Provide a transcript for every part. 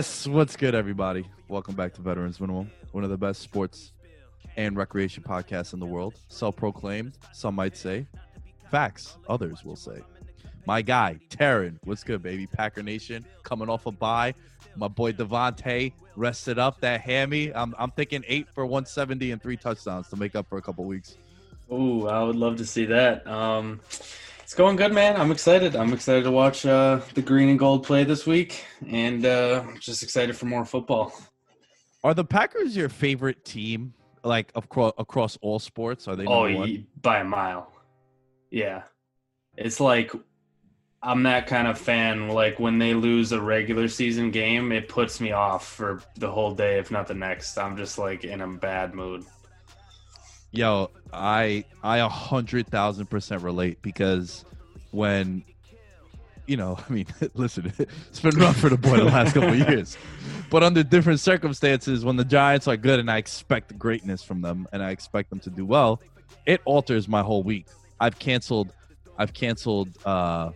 Yes. What's good, everybody? Welcome back to Veterans Minimum, one of the best sports and recreation podcasts in the world. Self proclaimed, some might say. Facts, others will say. My guy, Taryn, what's good, baby? Packer Nation coming off a bye. My boy Davante rested up that hammy. I'm, I'm thinking eight for 170 and three touchdowns to make up for a couple weeks. Ooh, I would love to see that. Um, it's going good, man. I'm excited. I'm excited to watch uh, the green and gold play this week, and uh, just excited for more football. Are the Packers your favorite team, like across, across all sports? Are they Oh, one? by a mile. Yeah, it's like I'm that kind of fan. Like when they lose a regular season game, it puts me off for the whole day, if not the next. I'm just like in a bad mood. Yo, I I a hundred thousand percent relate because when you know, I mean, listen, it's been rough for the boy the last couple of years, but under different circumstances, when the Giants are good and I expect greatness from them and I expect them to do well, it alters my whole week. I've canceled, I've canceled uh,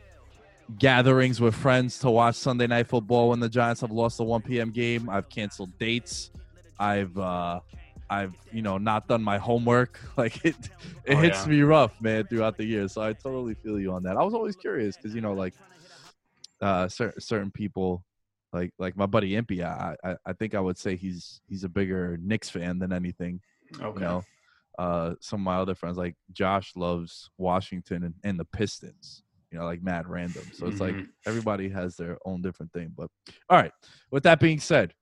gatherings with friends to watch Sunday night football when the Giants have lost the 1 p.m. game. I've canceled dates. I've uh, I've you know not done my homework. Like it, it Oh, hits yeah. me rough, man, throughout the year. So I totally feel you on that. I was always curious because you know, like uh, certain certain people, like like my buddy Impy, I, I I think I would say he's he's a bigger Knicks fan than anything. Okay. You know, uh, some of my other friends like Josh loves Washington and, and the Pistons. You know, like mad random. So it's like Mhm. everybody has their own different thing. But all right. With that being said,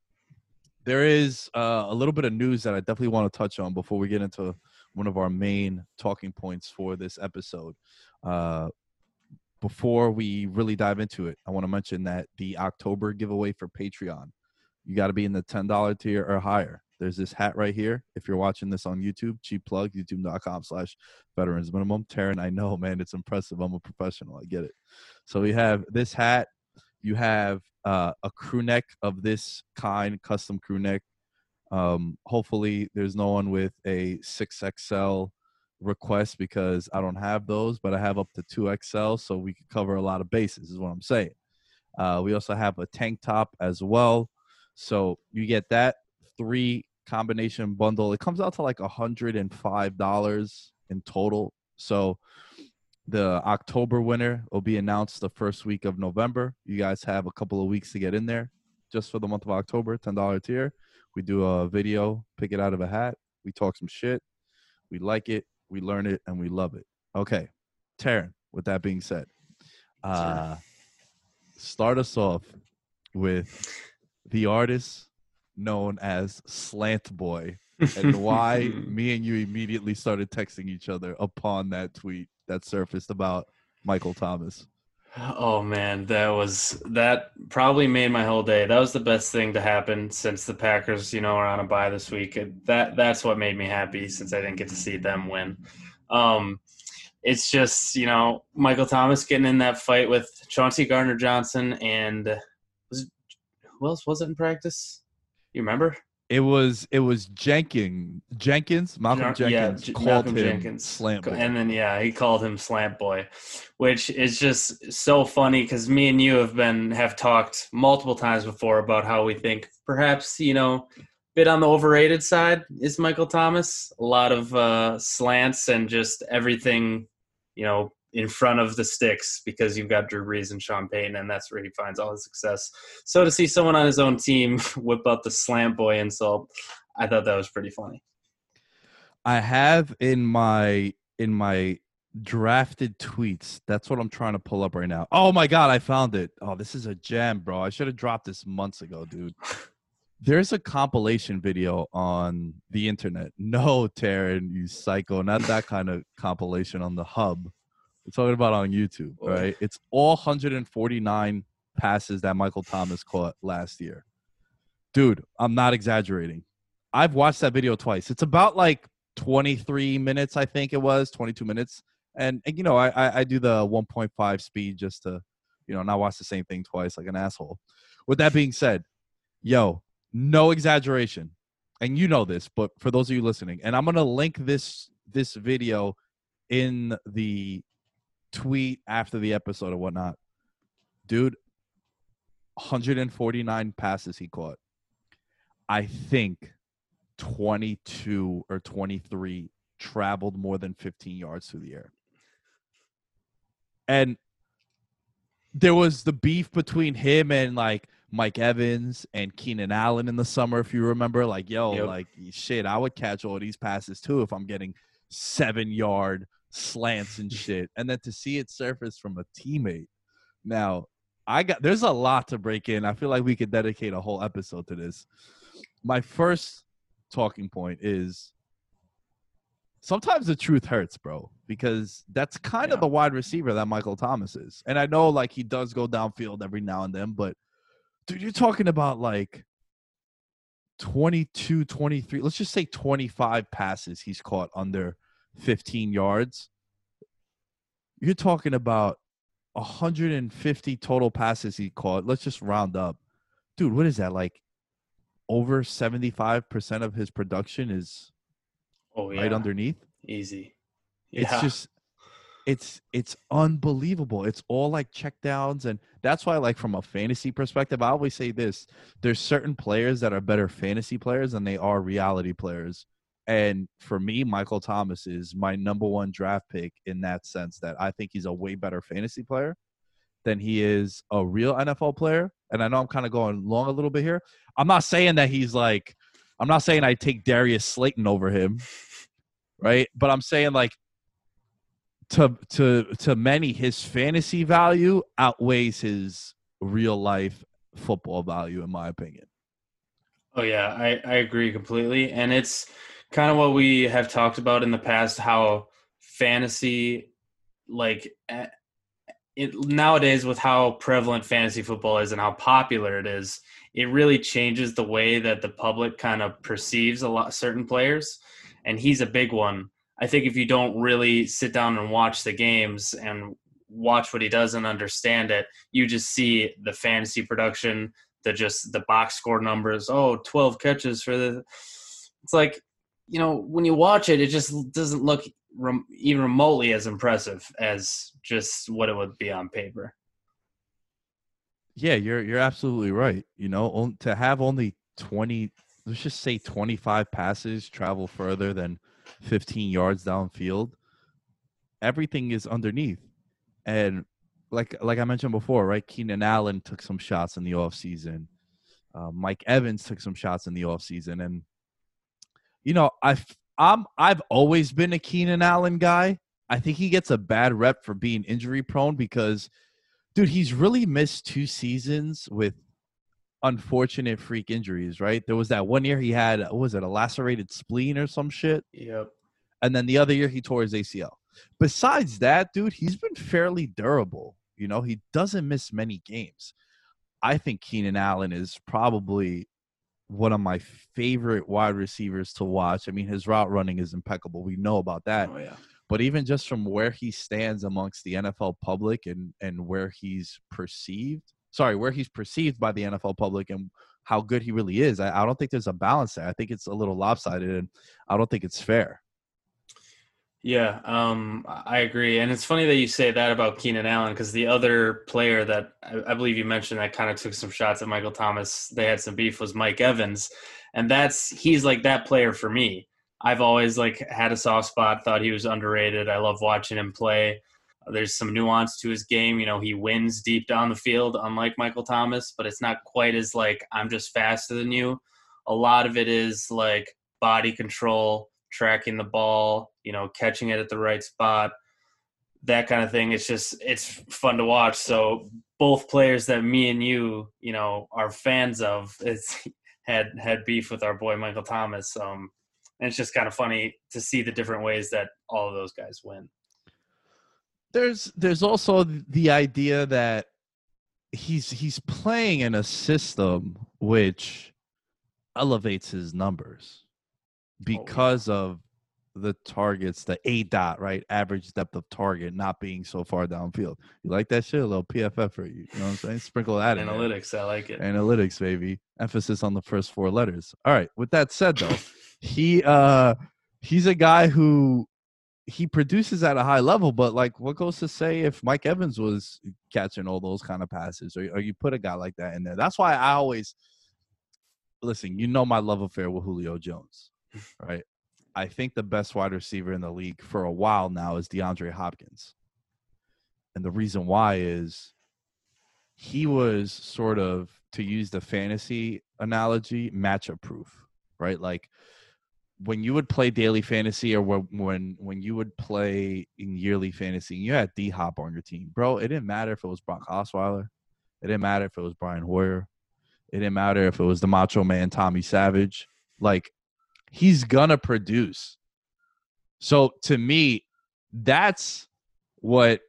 there is uh, a little bit of news that I definitely want to touch on before we get into one of our main talking points for this episode. Uh, before we really dive into it, I want to mention that the October giveaway for Patreon, you got to be in the $10 tier or higher. There's this hat right here. If you're watching this on YouTube, cheap plug, youtube.com slash veterans minimum. Taryn, I know, man, it's impressive. I'm a professional. I get it. So we have this hat. You have uh, a crew neck of this kind, custom crew neck. Um, hopefully, there's no one with a 6XL request because I don't have those, but I have up to 2XL, so we can cover a lot of bases, is what I'm saying. Uh, we also have a tank top as well. So you get that three combination bundle. It comes out to like $105 in total. So the October winner will be announced the first week of November. You guys have a couple of weeks to get in there just for the month of October, $10 tier. We do a video, pick it out of a hat. We talk some shit. We like it, we learn it, and we love it. Okay. Taryn, with that being said, uh, start us off with the artist known as Slant Boy and why me and you immediately started texting each other upon that tweet that surfaced about Michael Thomas. Oh man, that was that probably made my whole day. That was the best thing to happen since the Packers, you know, are on a bye this week. That that's what made me happy since I didn't get to see them win. Um, it's just you know Michael Thomas getting in that fight with Chauncey Gardner Johnson and was who else was it in practice? You remember? It was it was Jenkins Jenkins Malcolm Jenkins yeah, called Malcolm him Jenkins. slant boy. and then yeah, he called him Slant Boy, which is just so funny because me and you have been have talked multiple times before about how we think perhaps you know bit on the overrated side is Michael Thomas. A lot of uh, slants and just everything, you know, in front of the sticks because you've got Drew Brees and Sean Payton, and that's where he finds all his success. So to see someone on his own team whip out the slant boy insult, I thought that was pretty funny. I have in my in my drafted tweets. That's what I'm trying to pull up right now. Oh my god, I found it. Oh, this is a gem, bro. I should have dropped this months ago, dude. There's a compilation video on the internet. No, Taryn, you psycho. Not that kind of compilation on the hub. We're talking about on YouTube, Oh. right? It's all 149 passes that Michael Thomas caught last year. Dude, I'm not exaggerating. I've watched that video twice. It's about like 23 minutes, I think it was, 22 minutes. And, and you know, I, I I do the 1.5 speed just to, you know, not watch the same thing twice like an asshole. With that being said, yo, no exaggeration. And you know this, but for those of you listening, and I'm gonna link this this video in the tweet after the episode or whatnot. Dude, 149 passes he caught. I think 22 or 23 traveled more than 15 yards through the air. And there was the beef between him and like Mike Evans and Keenan Allen in the summer, if you remember. Like, yo, Yep. like shit, I would catch all these passes too if I'm getting seven yard slants and shit. And then to see it surface from a teammate. Now, I got there's a lot to break in. I feel like we could dedicate a whole episode to this. My first talking point is sometimes the truth hurts, bro, because that's kind Yeah. of the wide receiver that Michael Thomas is. And I know like he does go downfield every now and then, but dude, you're talking about like 22, 23, let's just say 25 passes he's caught under 15 yards. You're talking about 150 total passes he caught. Let's just round up. Dude, what is that? Like over 75% of his production is Oh yeah, right underneath. easy. It's Yeah. just it's it's unbelievable. It's all like check downs and that's why like from a fantasy perspective, I always say this. There's certain players that are better fantasy players than they are reality players. And for me, Michael Thomas is my number one draft pick in that sense that I think he's a way better fantasy player than he is a real NFL player. And I know I'm kind of going long a little bit here. I'm not saying that he's like I'm not saying I take Darius Slayton over him, right? But I'm saying like to to to many his fantasy value outweighs his real life football value in my opinion. Oh yeah, I, I agree completely. And it's kind of what we have talked about in the past how fantasy like eh, it nowadays with how prevalent fantasy football is and how popular it is, it really changes the way that the public kind of perceives a lot certain players and he's a big one. I think if you don't really sit down and watch the games and watch what he does and understand it, you just see the fantasy production, the just the box score numbers. Oh, 12 catches for the. It's like, you know, when you watch it, it just doesn't look rem- even remotely as impressive as just what it would be on paper. Yeah, you're you're absolutely right. You know, to have only 20 let's just say 25 passes travel further than 15 yards downfield. everything is underneath. And like like I mentioned before, right? Keenan Allen took some shots in the offseason. Uh, Mike Evans took some shots in the offseason. And you know, I've I'm I've always been a Keenan Allen guy. I think he gets a bad rep for being injury prone because dude, he's really missed two seasons with unfortunate freak injuries, right? There was that one year he had what was it, a lacerated spleen or some shit? Yep. And then the other year he tore his ACL. Besides that, dude, he's been fairly durable. You know, he doesn't miss many games. I think Keenan Allen is probably one of my favorite wide receivers to watch. I mean, his route running is impeccable. We know about that. Oh yeah. But even just from where he stands amongst the NFL public and and where he's perceived, sorry, where he's perceived by the NFL public and how good he really is, I, I don't think there's a balance there. I think it's a little lopsided, and I don't think it's fair. Yeah, um, I agree, and it's funny that you say that about Keenan Allen because the other player that I, I believe you mentioned that kind of took some shots at Michael Thomas, they had some beef was Mike Evans, and that's he's like that player for me. I've always like had a soft spot, thought he was underrated. I love watching him play. There's some nuance to his game. You know, he wins deep down the field, unlike Michael Thomas, but it's not quite as like I'm just faster than you. A lot of it is like body control, tracking the ball, you know, catching it at the right spot, that kind of thing. It's just it's fun to watch. So both players that me and you, you know, are fans of, it's had had beef with our boy Michael Thomas. Um, and it's just kind of funny to see the different ways that all of those guys win. There's there's also the idea that he's he's playing in a system which elevates his numbers because oh, of the targets, the A dot, right? Average depth of target not being so far downfield. You like that shit? A little PFF for you. You know what I'm saying? Sprinkle that in. Analytics, I like it. Analytics, baby. Emphasis on the first four letters. All right. With that said though, he uh he's a guy who he produces at a high level, but like what goes to say if Mike Evans was catching all those kind of passes or, or you put a guy like that in there? That's why I always listen, you know my love affair with Julio Jones, right? I think the best wide receiver in the league for a while now is DeAndre Hopkins. And the reason why is he was sort of, to use the fantasy analogy, matchup proof, right? Like when you would play daily fantasy or when when, you would play in yearly fantasy, and you had D Hop on your team, bro. It didn't matter if it was Brock Osweiler. It didn't matter if it was Brian Hoyer. It didn't matter if it was the Macho Man Tommy Savage. Like he's gonna produce. So to me, that's what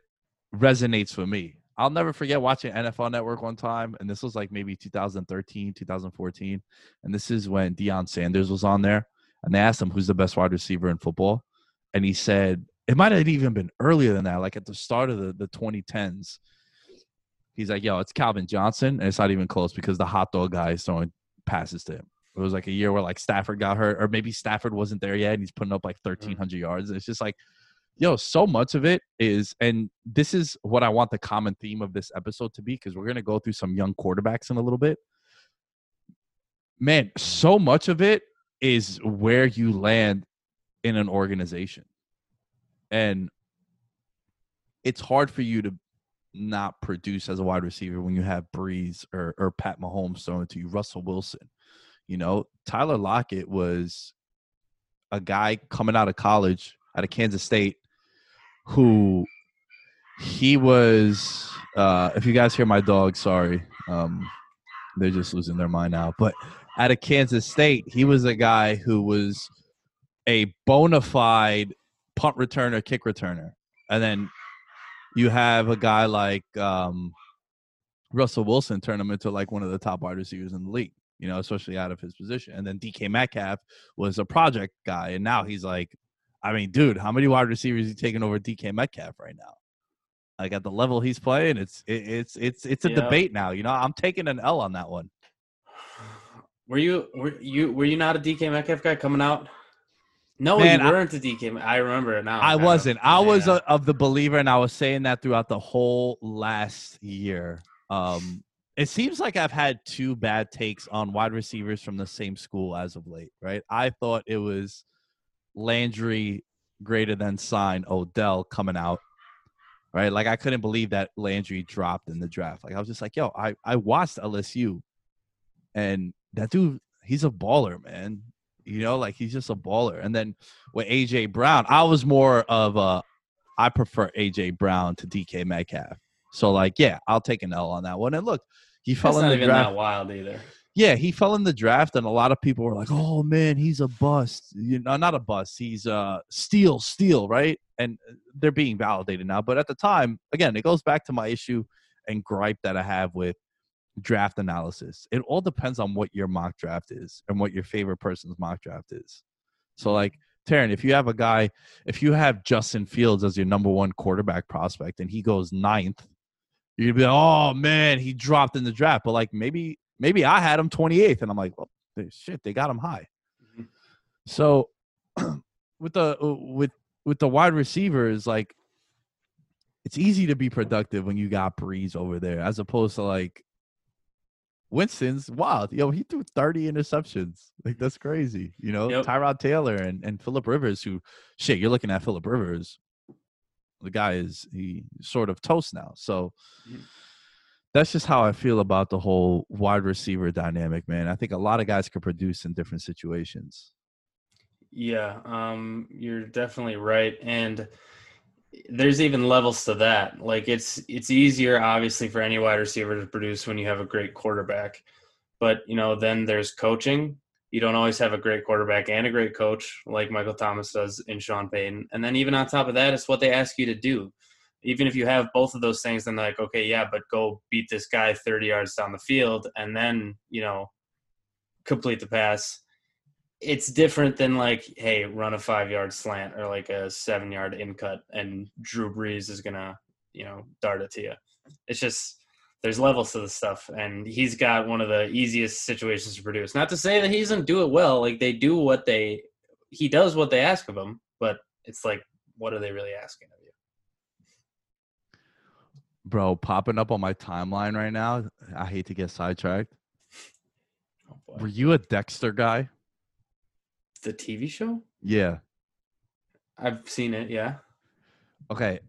resonates for me. I'll never forget watching NFL Network one time, and this was like maybe 2013, 2014, and this is when Deion Sanders was on there, and they asked him who's the best wide receiver in football, and he said it might have even been earlier than that, like at the start of the, the 2010s. He's like, "Yo, it's Calvin Johnson," and it's not even close because the hot dog guy is throwing passes to him. It was like a year where like Stafford got hurt, or maybe Stafford wasn't there yet, and he's putting up like mm. thirteen hundred yards. It's just like, yo, so much of it is, and this is what I want the common theme of this episode to be, because we're gonna go through some young quarterbacks in a little bit. Man, so much of it is where you land in an organization, and it's hard for you to not produce as a wide receiver when you have Brees or, or Pat Mahomes throwing to you, Russell Wilson. You know, Tyler Lockett was a guy coming out of college out of Kansas State who he was uh if you guys hear my dog, sorry. Um they're just losing their mind now. But out of Kansas State, he was a guy who was a bona fide punt returner, kick returner. And then you have a guy like um Russell Wilson turn him into like one of the top wide receivers in the league you know, especially out of his position. And then DK Metcalf was a project guy, and now he's like, I mean, dude, how many wide receivers he taking over DK Metcalf right now? Like at the level he's playing, it's it, it's it's it's a yeah. debate now. You know, I'm taking an L on that one. Were you were you were you not a DK Metcalf guy coming out? No, Man, you weren't I, a DK. I remember now. I wasn't. I was a, of the believer, and I was saying that throughout the whole last year. Um, it seems like I've had two bad takes on wide receivers from the same school as of late, right? I thought it was Landry greater than sign Odell coming out. Right? Like I couldn't believe that Landry dropped in the draft. Like I was just like, yo, I, I watched LSU and that dude, he's a baller, man. You know, like he's just a baller. And then with AJ Brown, I was more of a I prefer AJ Brown to DK Metcalf. So like, yeah, I'll take an L on that one. And look, he fell That's in not the even draft. that wild either. Yeah, he fell in the draft, and a lot of people were like, "Oh man, he's a bust." You know, not a bust. He's uh steal, steal, right? And uh, they're being validated now. But at the time, again, it goes back to my issue and gripe that I have with draft analysis. It all depends on what your mock draft is and what your favorite person's mock draft is. So, like Taryn, if you have a guy, if you have Justin Fields as your number one quarterback prospect and he goes ninth, you're gonna be like, "Oh man, he dropped in the draft." But like maybe maybe I had him 28th, and I'm like, well, they- shit, they got him high. Mhm. So with the uh, with with the wide receivers, like it's easy to be productive when you got Brees over there, as opposed to like Winston's wild. Yo, he threw 30 interceptions. Like that's crazy. You know, Yep. Tyrod Taylor and and Philip Rivers, who shit, you're looking at Philip Rivers. The guy is he sort of toast now. So Mhm. that's just how I feel about the whole wide receiver dynamic, man. I think a lot of guys could produce in different situations. Yeah, um, you're definitely right, and there's even levels to that. Like it's it's easier, obviously, for any wide receiver to produce when you have a great quarterback, but you know, then there's coaching. You don't always have a great quarterback and a great coach, like Michael Thomas does in Sean Payton. And then even on top of that, it's what they ask you to do. Even if you have both of those things, then like, okay, yeah, but go beat this guy 30 yards down the field, and then you know, complete the pass it's different than like, hey, run a five yard slant or like a seven yard in cut, and Drew Brees is gonna, you know, dart it to you. It's just there's levels to the stuff, and he's got one of the easiest situations to produce. Not to say that he doesn't do it well. Like they do what they, he does what they ask of him, but it's like, what are they really asking of you? Bro, popping up on my timeline right now. I hate to get sidetracked. Oh Were you a Dexter guy? the TV show? Yeah. I've seen it. Yeah. Okay.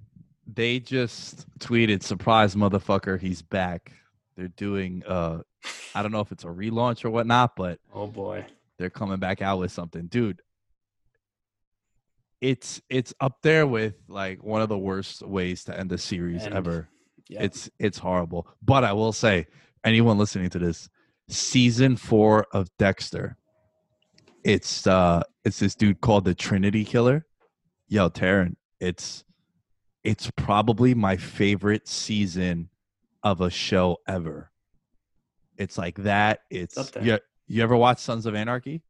They just tweeted, surprise motherfucker, he's back. They're doing uh I don't know if it's a relaunch or whatnot, but Oh boy. they're coming back out with something. Dude, it's it's up there with like one of the worst ways to end a series ever. Yeah. It's it's horrible. But I will say, anyone listening to this, season four of Dexter, it's uh it's this dude called the Trinity Killer. Yo, Taryn, it's it's probably my favorite season of a show ever. It's like that. It's there. you, you ever watch Sons of Anarchy?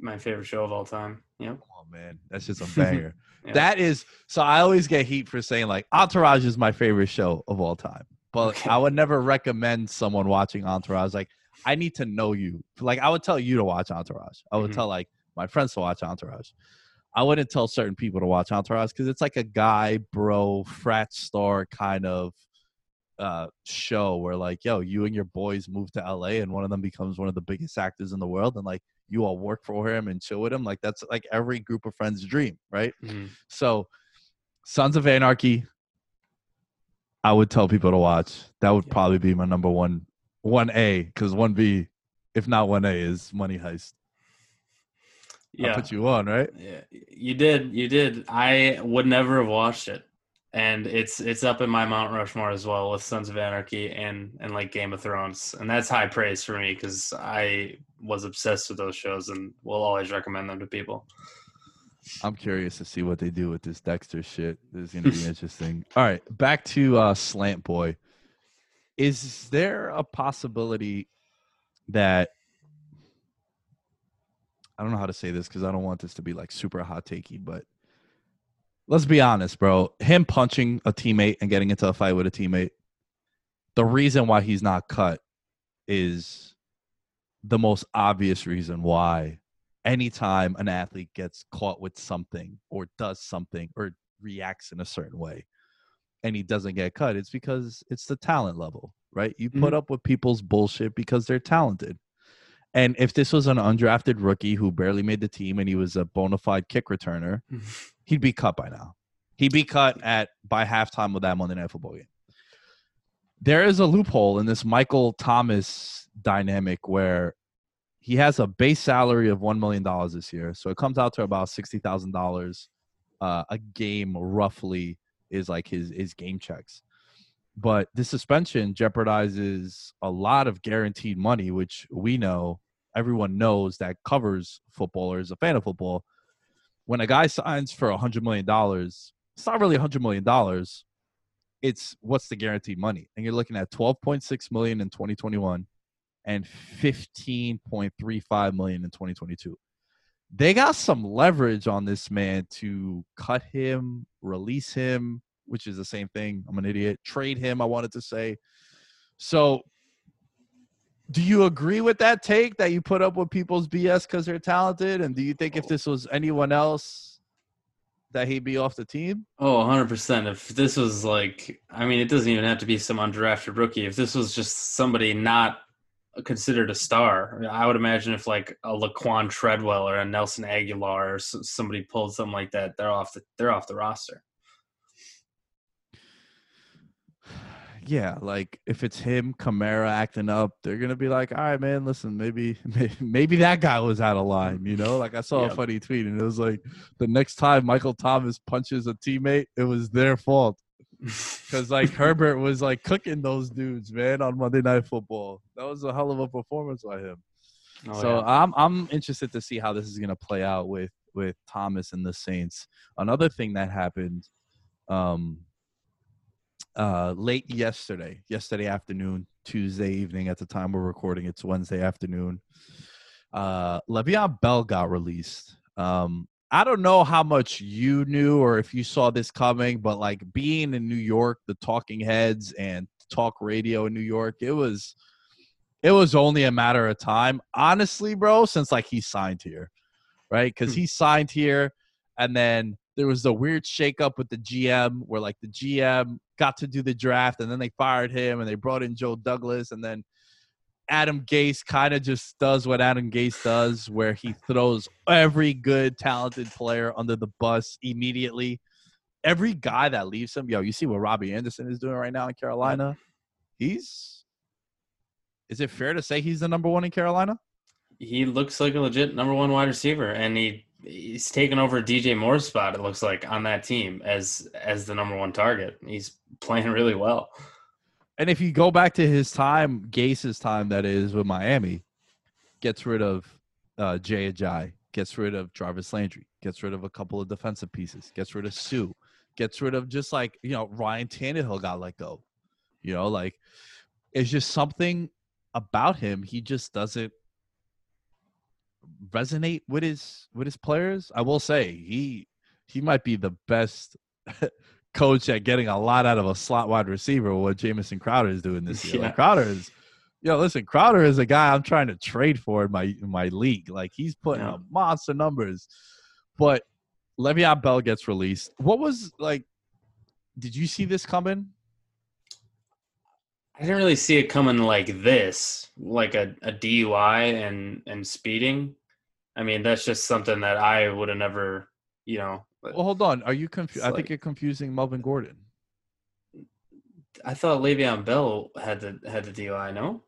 my favorite show of all time. Yep. Oh man, that's just a banger. Yeah. That is so I always get heat for saying like Entourage is my favorite show of all time. But Okay. I would never recommend someone watching Entourage. Like I need to know you. Like I would tell you to watch Entourage. I would Mhm. tell like my friends to watch Entourage. I wouldn't tell certain people to watch Entourage because it's like a guy, bro, frat star kind of uh show where like, yo, you and your boys move to LA and one of them becomes one of the biggest actors in the world and like you all work for him and chill with him. Like that's like every group of friends' dream, right? Mhm. So, Sons of Anarchy, I would tell people to watch. That would Yeah. probably be my number one, one A, because one B, if not one A, is Money Heist. I Yeah. put you on, right? Yeah, you did. You did. I would never have watched it, and it's it's up in my Mount Rushmore as well with Sons of Anarchy and and like Game of Thrones, and that's high praise for me because I was obsessed with those shows and will always recommend them to people. I'm curious to see what they do with this Dexter shit. This is gonna be interesting. All right, back to uh, Slant Boy. Is there a possibility that I don't know how to say this because I don't want this to be like super hot takey, but let's be honest, bro. Him punching a teammate and getting into a fight with a teammate, the reason why he's not cut is the most obvious reason why anytime an athlete gets caught with something or does something or reacts in a certain way and he doesn't get cut, it's because it's the talent level, right? You put Mhm. up with people's bullshit because they're talented. And if this was an undrafted rookie who barely made the team and he was a bona fide kick returner, he'd be cut by now. He'd be cut at by halftime of that Monday Night Football game. There is a loophole in this Michael Thomas dynamic where he has a base salary of one million dollars this year, so it comes out to about sixty thousand uh, dollars a game, roughly, is like his his game checks. But this suspension jeopardizes a lot of guaranteed money, which we know everyone knows that covers footballers, a fan of football. When a guy signs for a hundred million dollars, it's not really a hundred million dollars. It's what's the guaranteed money, and you're looking at twelve point six million in 2021 and 15.35 million in 2022. They got some leverage on this man to cut him, release him, which is the same thing. I'm an idiot. Trade him, I wanted to say. So, do you agree with that take that you put up with people's BS because they're talented? And do you think if oh. this was anyone else, that he'd be off the team? Oh, 100%. If this was like, I mean, it doesn't even have to be some undrafted rookie. If this was just somebody not considered a star, I would imagine if like a Laquan Treadwell or a Nelson Agholor or somebody pulled something like that, they're off the they're off the roster. Yeah, like if it's him, Kamara acting up, they're gonna be like, "All right, man, listen, maybe, maybe, that guy was out of line." You know, like I saw a funny tweet, and it was like, the next time Michael Thomas punches a teammate, it was their fault because like Herbert was like cooking those dudes, man, on Monday Night Football. That was a hell of a performance by him. Oh, so yeah. I'm I'm interested to see how this is gonna play out with with Thomas and the Saints. Another thing that happened. Um, uh, late yesterday, yesterday afternoon, Tuesday evening at the time we're recording. It's Wednesday afternoon. Uh, Le'Veon Bell got released. Um, I don't know how much you knew or if you saw this coming, but like being in New York, the talking heads and talk radio in New York, it was it was only a matter of time. Honestly, bro, since like he signed here, right? Because hmm. he signed here and then there was a weird shakeup with the GM where like the GM got to do the draft, and then they fired him, and they brought in Joe Douglas, and then Adam Gase kind of just does what Adam Gase does, where he throws every good, talented player under the bus immediately. Every guy that leaves him, yo, you see what Robbie Anderson is doing right now in Carolina? He's. Is it fair to say he's the number one in Carolina? He looks like a legit number one wide receiver, and he he's taken over DJ Moore's spot. It looks like on that team as as the number one target. He's playing really well. And if you go back to his time, Gase's time, that is with Miami, gets rid of uh, Jay Ajayi, gets rid of Jarvis Landry, gets rid of a couple of defensive pieces, gets rid of Suh, gets rid of just like you know Ryan Tannehill got let go. You know, like it's just something about him. He just doesn't resonate with his with his players. I will say he he might be the best coach at getting a lot out of a slot wide receiver. What Jamison Crowder is doing this year. Yeah. Like Crowder is, yo, listen, Crowder is a guy I'm trying to trade for in my in my league. Like he's putting yeah. up monster numbers. But Le'Veon Bell gets released. What was like? Did you see this coming? I didn't really see it coming like this, like a, a DUI and and speeding. I mean, that's just something that I would have never, you know. Well, hold on. Are you confused? I like, think you're confusing Melvin Gordon. I thought Le'Veon Bell had the had the DUI. No.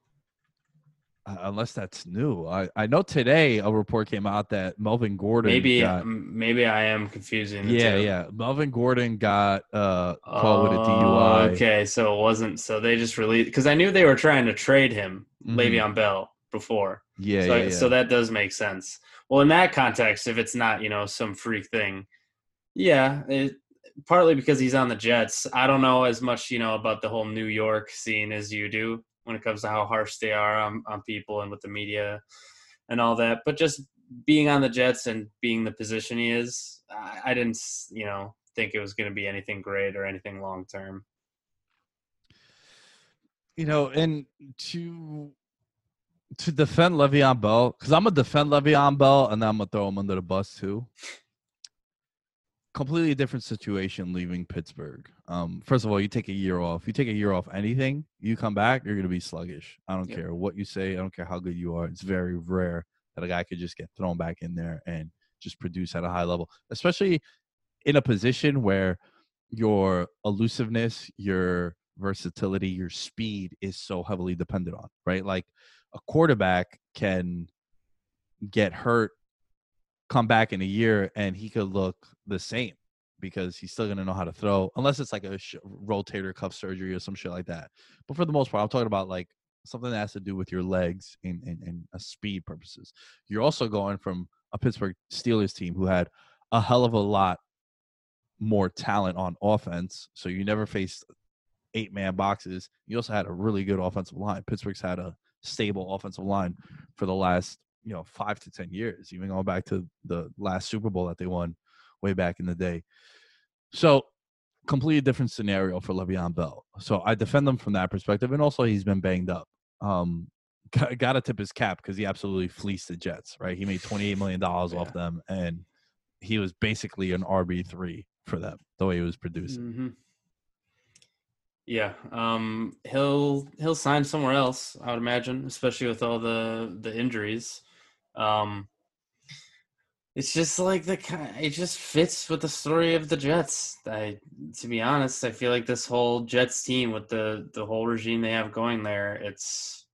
Uh, unless that's new. I, I know today a report came out that Melvin Gordon maybe got, maybe I am confusing. yeah, two. yeah. Melvin Gordon got uh caught with a DUI. Okay, so it wasn't. So they just released because I knew they were trying to trade him, mm-hmm. Le'Veon Bell, before. Yeah, so, yeah, yeah. So that does make sense. Well, in that context, if it's not you know some freak thing, yeah, it, partly because he's on the Jets. I don't know as much you know about the whole New York scene as you do when it comes to how harsh they are on, on people and with the media and all that. But just being on the Jets and being the position he is, I, I didn't, you know, think it was going to be anything great or anything long term. You know, and to to defend Le'Veon Bell, because I'm gonna defend Le'Veon Bell and then I'm gonna throw him under the bus too. completely different situation leaving Pittsburgh. Um, first of all, you take a year off. You take a year off anything, you come back, you're to be sluggish. I don't care what you say. I don't care how good you are. It's very rare that a guy could just get thrown back in there and just produce at a high level, especially in a position where your elusiveness, your versatility, your speed is so heavily dependent on, right? Like a quarterback can get hurt, come back in a year, and he could look the same because he's still going to know how to throw, unless it's like a sh- rotator cuff surgery or some shit like that. But for the most part, I'm talking about like something that has to do with your legs and, and, and a speed purposes. You're also going from a Pittsburgh Steelers team who had a hell of a lot more talent on offense. So you never faced eight man boxes. You also had a really good offensive line. Pittsburgh's had a stable offensive line for the last, you know, five to 10 years, even going back to the last Super Bowl that they won way back in the day. So completely different scenario for Le'Veon Bell. So I defend him from that perspective. And also he's been banged up. Um, got to tip his cap because he absolutely fleeced the Jets, right? He made $28 million off them and he was basically an RB3 for them the way he was producing. hmm Yeah, um, he'll he'll sign somewhere else. I would imagine, especially with all the the injuries. Um, it's just like the kind. It just fits with the story of the Jets. I, to be honest, I feel like this whole Jets team with the the whole regime they have going there, it's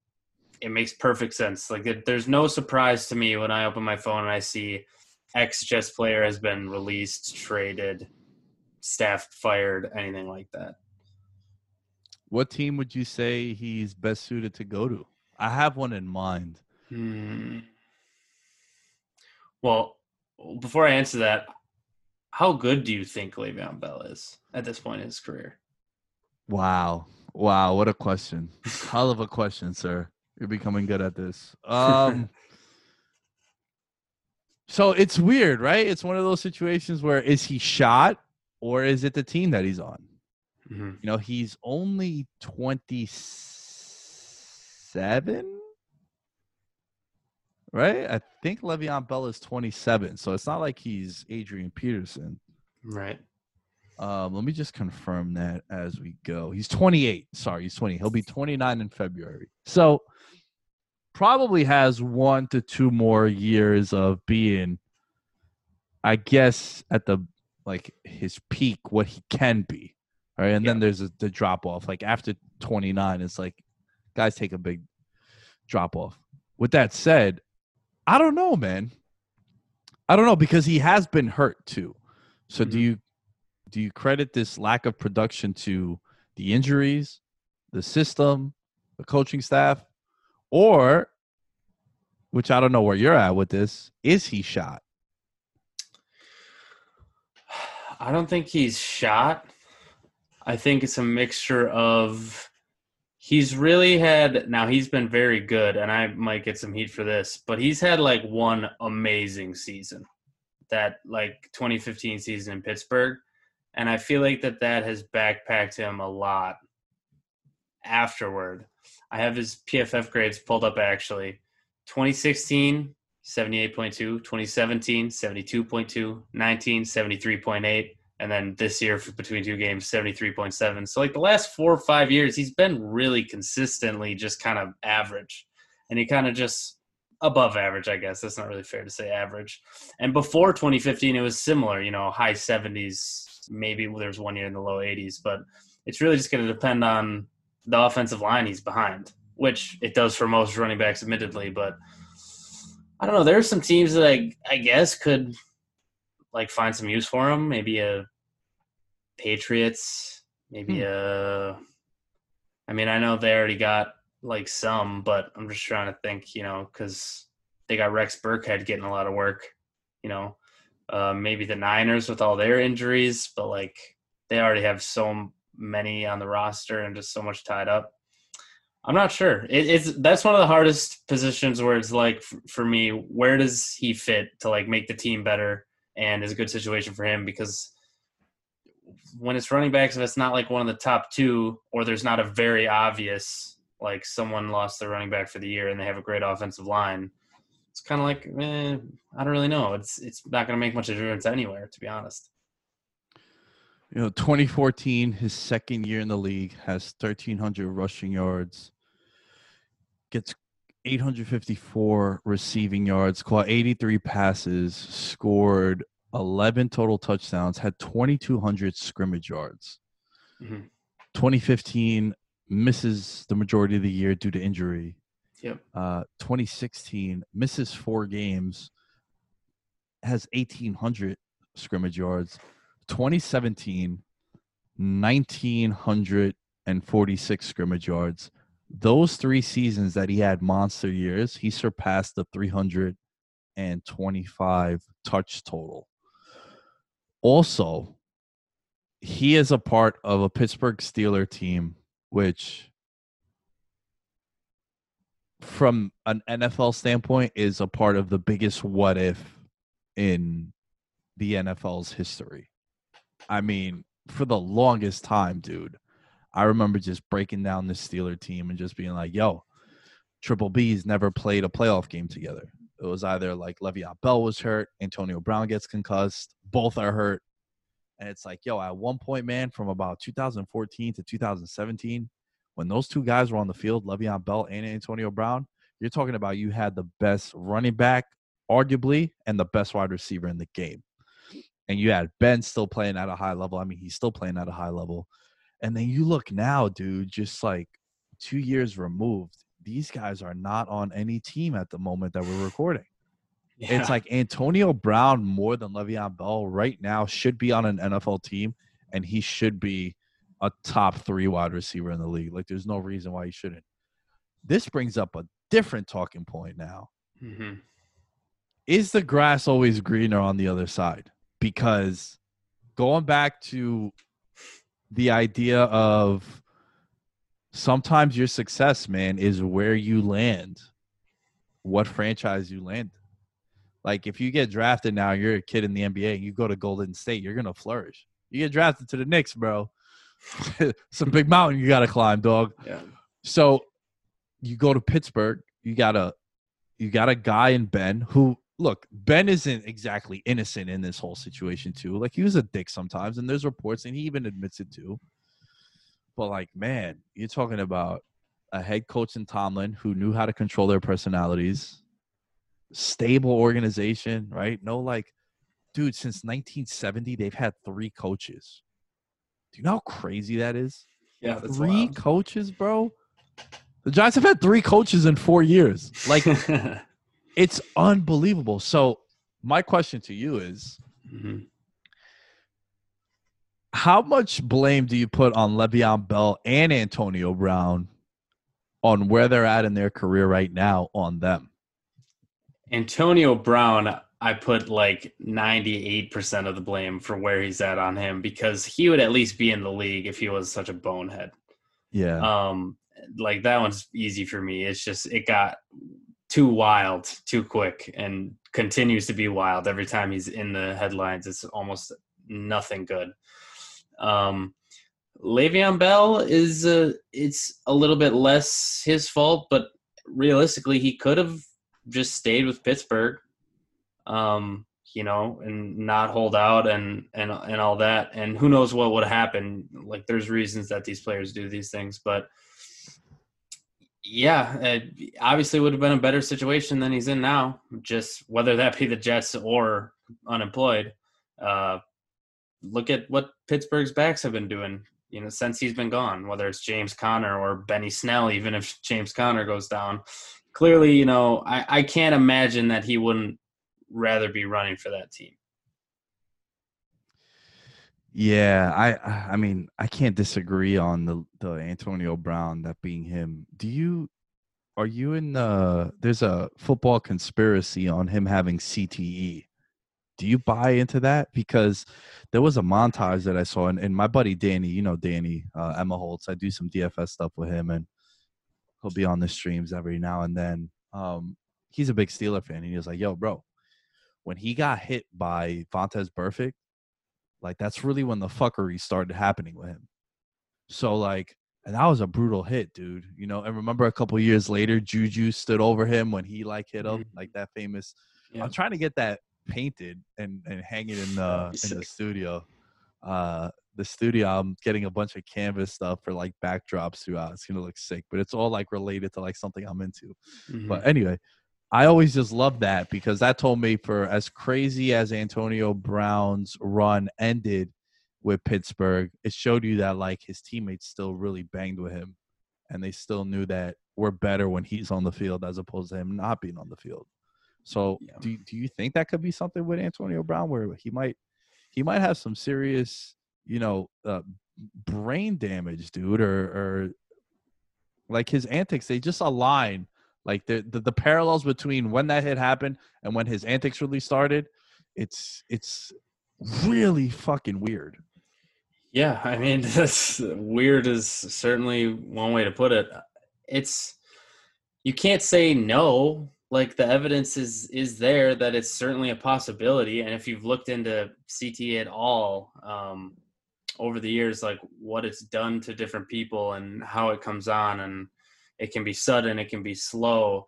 it makes perfect sense. Like it, there's no surprise to me when I open my phone and I see X Jets player has been released, traded, staff fired, anything like that. What team would you say he's best suited to go to? I have one in mind. Hmm. Well, before I answer that, how good do you think Le'Veon Bell is at this point in his career? Wow. Wow, what a question. Hell of a question, sir. You're becoming good at this. Um So it's weird, right? It's one of those situations where is he shot or is it the team that he's on? Mhm. You know, he's only 27, right? I think Le'Veon Bell is 27, so it's not like he's Adrian Peterson. Right. Um, let me just confirm that as we go. He's 28. Sorry, he's 20. He'll be 29 in February. So probably has one to two more years of being, I guess, at the like his peak, what he can be. All right. And then there's a, the drop off. Like after 29, it's like guys take a big drop off. With that said, I don't know, man. I don't know because he has been hurt too. So do Mhm. you do you credit this lack of production to the injuries, the system, the coaching staff, or which I don't know where you're at with this, is he shot? I don't think he's shot. I think it's a mixture of he's really had now he's been very good and I might get some heat for this, but he's had like one amazing season. That like 2015 season in Pittsburgh and I feel like that that has backpacked him a lot afterward. I have his PFF grades pulled up actually. 2016 78.2, 2017 72.2, 19 73.8 and then this year between two games 73.7 so like the last four or five years he's been really consistently just kind of average. And he kind of just above average i guess. That's not really fair to say average. And before 2015 it was similar you know high 70s maybe there's one year in the low 80s but it's really just going to depend on the offensive line he's behind which it does for most running backs admittedly. But i don't know. There's some teams that i i guess could like find some use for him. Maybe a Patriots. Maybe a. I mean, I know they already got like some, but I'm just trying to think. You know, because they got Rex Burkhead getting a lot of work. You know, uh, maybe the Niners with all their injuries, but like they already have so many on the roster and just so much tied up. I'm not sure. It, it's that's one of the hardest positions where it's like f- for me, where does he fit to like make the team better and is a good situation for him because when it's running backs, if it's not like one of the top two or there's not a very obvious like someone lost their running back for the year and they have a great offensive line, it's kind of like eh, I don't really know. It's it's not going to make much of a difference anywhere, to be honest. You know, 2014, his second year in the league, has 1,300 rushing yards, gets 854 receiving yards, caught 83 passes, scored 11 total touchdowns, had 2,200 scrimmage yards. Mhm. 2015 misses the majority of the year due to injury. Yep. Uh, 2016 misses four games, has 1,800 scrimmage yards. 2017, 1,946 scrimmage yards. Those three seasons that he had monster years, he surpassed the 325 touch total. Also, he is a part of a Pittsburgh Steeler team, which, from an NFL standpoint, is a part of the biggest what if in the NFL's history. I mean, for the longest time, dude, I remember just breaking down the Steeler team and just being like, yo, Triple B's never played a playoff game together. It was either like Le'Veon Bell was hurt, Antonio Brown gets concussed, both are hurt. And it's like, yo, at one point, man, from about 2014 to 2017, when those two guys were on the field, Le'Veon Bell and Antonio Brown, you're talking about you had the best running back, arguably, and the best wide receiver in the game. And you had Ben still playing at a high level. I mean, he's still playing at a high level. And then you look now, dude, just like two years removed, these guys are not on any team at the moment that we're recording. Yeah. It's like Antonio Brown more than Le'Veon Bell right now should be on an NFL team, and he should be a top three wide receiver in the league. Like, there's no reason why he shouldn't. This brings up a different talking point now. Mhm. Is the grass always greener on the other side? Because going back to the idea of sometimes your success, man, is where you land, what franchise you land. Like if you get drafted now, you're a kid in the NBA, and you go to Golden State, you're gonna flourish. You get drafted to the Knicks, bro. Some big mountain you gotta climb, dog. Yeah. So you go to Pittsburgh, you got a you got a guy in Ben who look, Ben isn't exactly innocent in this whole situation too. Like he was a dick sometimes, and there's reports, and he even admits it too. But like, man, you're talking about a head coach in Tomlin who knew how to control their personalities, stable organization, right? No, like, dude, since 1970, they've had three coaches. Do you know how crazy that is? Yeah. That's three wild. coaches, bro. The Giants have had three coaches in four years. Like, it's unbelievable. So, my question to you is Mhm. how much blame do you put on Le'Veon Bell and Antonio Brown on where they're at in their career right now on them? Antonio Brown, I put like 98% of the blame for where he's at on him because he would at least be in the league if he was such a bonehead. Yeah. Um, like that one's easy for me. It's just it got too wild too quick and continues to be wild every time he's in the headlines. It's almost nothing good. Um, Le'Veon Bell is uh, it's a little bit less his fault, but realistically, he could have just stayed with Pittsburgh, um, you know, and not hold out and and and all that. And who knows what would happen? Like, there's reasons that these players do these things, but yeah, it obviously would have been a better situation than he's in now. Just whether that be the Jets or unemployed. Uh, look at what Pittsburgh's backs have been doing, you know, since he's been gone. Whether it's James Conner or Benny Snell, even if James Conner goes down, clearly, you know, I, I can't imagine that he wouldn't rather be running for that team. Yeah, I I mean, I can't disagree on the the Antonio Brown that being him. Do you are you in the there's a football conspiracy on him having CTE? Do you buy into that? Because there was a montage that I saw, and, and my buddy Danny, you know Danny uh, Emma Holtz, I do some DFS stuff with him, and he'll be on the streams every now and then. Um, he's a big Steeler fan, and he was like, "Yo, bro, when he got hit by Vontaze Burfict, like that's really when the fuckery started happening with him. So like, and that was a brutal hit, dude. You know, and remember a couple years later, Juju stood over him when he like hit him, like that famous. Yeah. I'm trying to get that painted and and hang it in the in the studio. Uh, the studio. I'm getting a bunch of canvas stuff for like backdrops throughout. It's gonna look sick, but it's all like related to like something I'm into. Mhm. But anyway, I always just love that because that told me for as crazy as Antonio Brown's run ended with Pittsburgh, it showed you that like his teammates still really banged with him and they still knew that we're better when he's on the field as opposed to him not being on the field. So Yeah. do do you think that could be something with Antonio Brown where he might he might have some serious, you know, uh, brain damage, dude, or or like his antics they just align like the, the the parallels between when that hit happened and when his antics really started it's it's really fucking weird Yeah, I mean, that's weird is certainly one way to put it. It's you can't say no. Like the evidence is is there that it's certainly a possibility, and if you've looked into CT at all um, over the years, like what it's done to different people and how it comes on, and it can be sudden, it can be slow.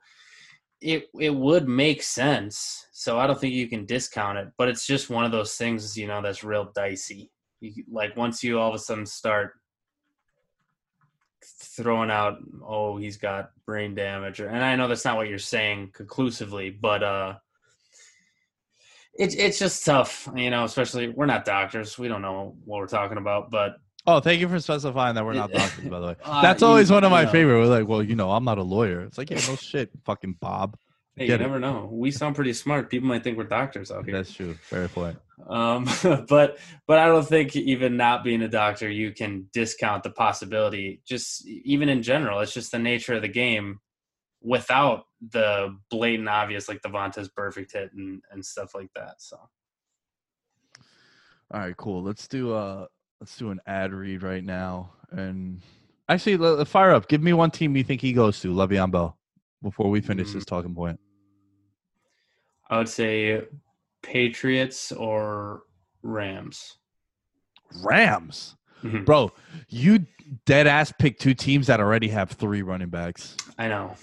It it would make sense. So I don't think you can discount it, but it's just one of those things, you know, that's real dicey you, like once you all of a sudden start throwing out oh he's got brain damage or, and i know that's not what you're saying conclusively but uh it's it's just tough you know especially we're not doctors we don't know what we're talking about but oh thank you for specifying that we're not doctors by the way. Uh, that's you- always one of my you know. favorite. We're like well you know i'm not a lawyer. It's like yeah no shit fucking bob. Hey, you it. never know. We sound pretty smart. People might think we're doctors out here. That's true. Fair point. Um but but i don't think even not being a doctor you can discount the possibility just even in general it's just the nature of the game without the blatant obvious like the Vontaze Burfict hit and and stuff like that so. All right cool. Let's do uh let's do an ad read right now and actually let, fire up. Give me one team you think he goes to le'veon bell before we finish this talking point. I would say patriots or rams. Rams? Mhm. Bro, you dead ass pick two teams that already have three running backs. i know.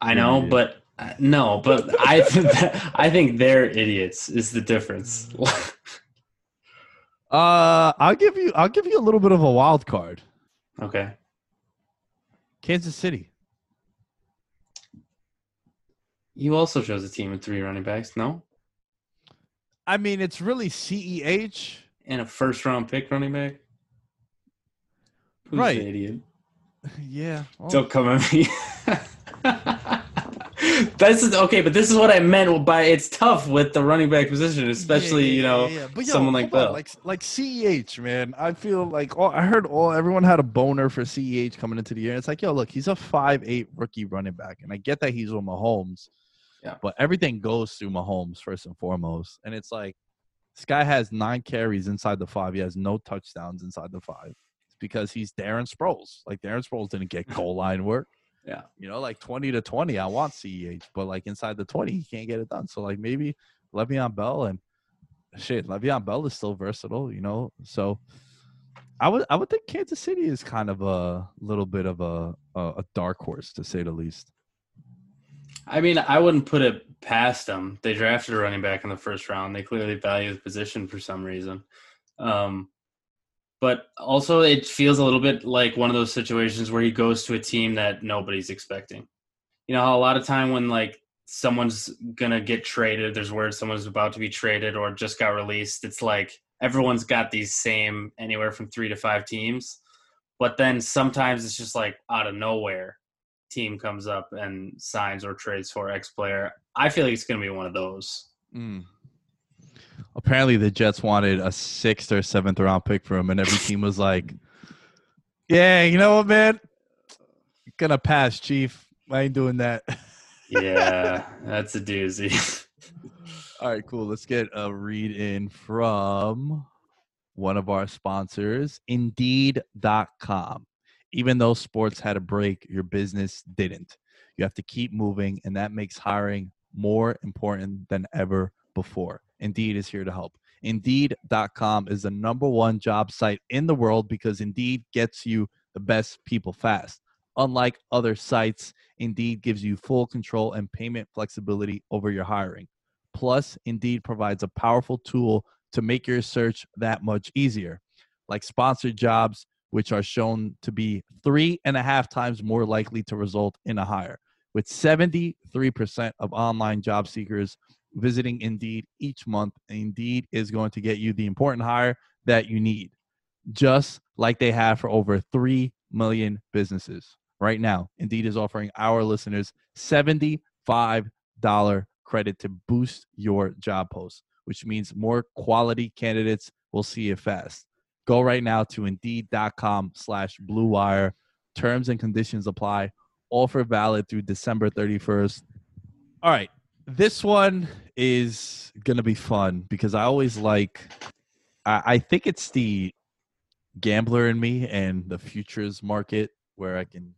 I know idiot. but uh, no but i that, i think they're idiots is the difference Uh, I'll give you. I'll give you a little bit of a wild card. okay Kansas City. you also chose a team with three running backs no I mean, it's really CEH. and a first round pick running back. Who's Right. idiot? Yeah. well, Don't come at me. This is okay, but this is what I meant by it's tough with the running back position, especially yeah, you know yeah, yeah. But yo, someone like that. like like CEH, man. I feel like all, I heard all everyone had a boner for CEH coming into the year. It's like, yo, look, he's a five eight rookie running back, and I get that he's with Mahomes. Yeah. But everything goes through Mahomes first and foremost, and it's like this guy has nine carries inside the five. He has no touchdowns inside the five. It's because he's Darren Sproles. Like Darren Sproles didn't get goal line work. Yeah. You know, like 20 to 20, I want CEH, but like inside the 20, he can't get it done. So like maybe Le'Veon Bell and shit, Le'Veon Bell is still versatile, you know. So I would I would think Kansas City is kind of a little bit of a a, a dark horse to say the least. I mean, I wouldn't put it past them. They drafted a running back in the first round. They clearly value the position for some reason. Um, but also, it feels a little bit like one of those situations where he goes to a team that nobody's expecting. You know, a lot of time when like someone's gonna get traded, there's word someone's about to be traded or just got released. It's like everyone's got these same anywhere from three to five teams, but then sometimes it's just like out of nowhere team comes up and signs or trades for X player. I feel like it's to be one of those. Hmm. Apparently the Jets wanted a sixth or seventh round pick for him, and every team was like, Yeah, you know what, man? Gonna pass, Chief. I ain't doing that. Yeah, that's a doozy. All right, cool. Let's get a read in from one of our sponsors, Indeed.com. Even though sports had a break, your business didn't. You have to keep moving, and that makes hiring more important than ever before. Indeed is here to help. Indeed.com is the number one job site in the world because Indeed gets you the best people fast. Unlike other sites, Indeed gives you full control and payment flexibility over your hiring. Plus, Indeed provides a powerful tool to make your search that much easier. like sponsored jobs, which are shown to be three and a half times more likely to result in a hire. With 73% of online job seekers visiting Indeed each month, Indeed is going to get you the important hire that you need, just like they have for over 3 million businesses. Right now, Indeed is offering our listeners $75 credit to boost your job post, which means more quality candidates will see it fast. Go right now to indeed.com slash blue wire. Terms and conditions apply. Offer valid through December 31st. All right. This one is going to be fun because I always like, I, I think it's the gambler in me and the futures market where I can,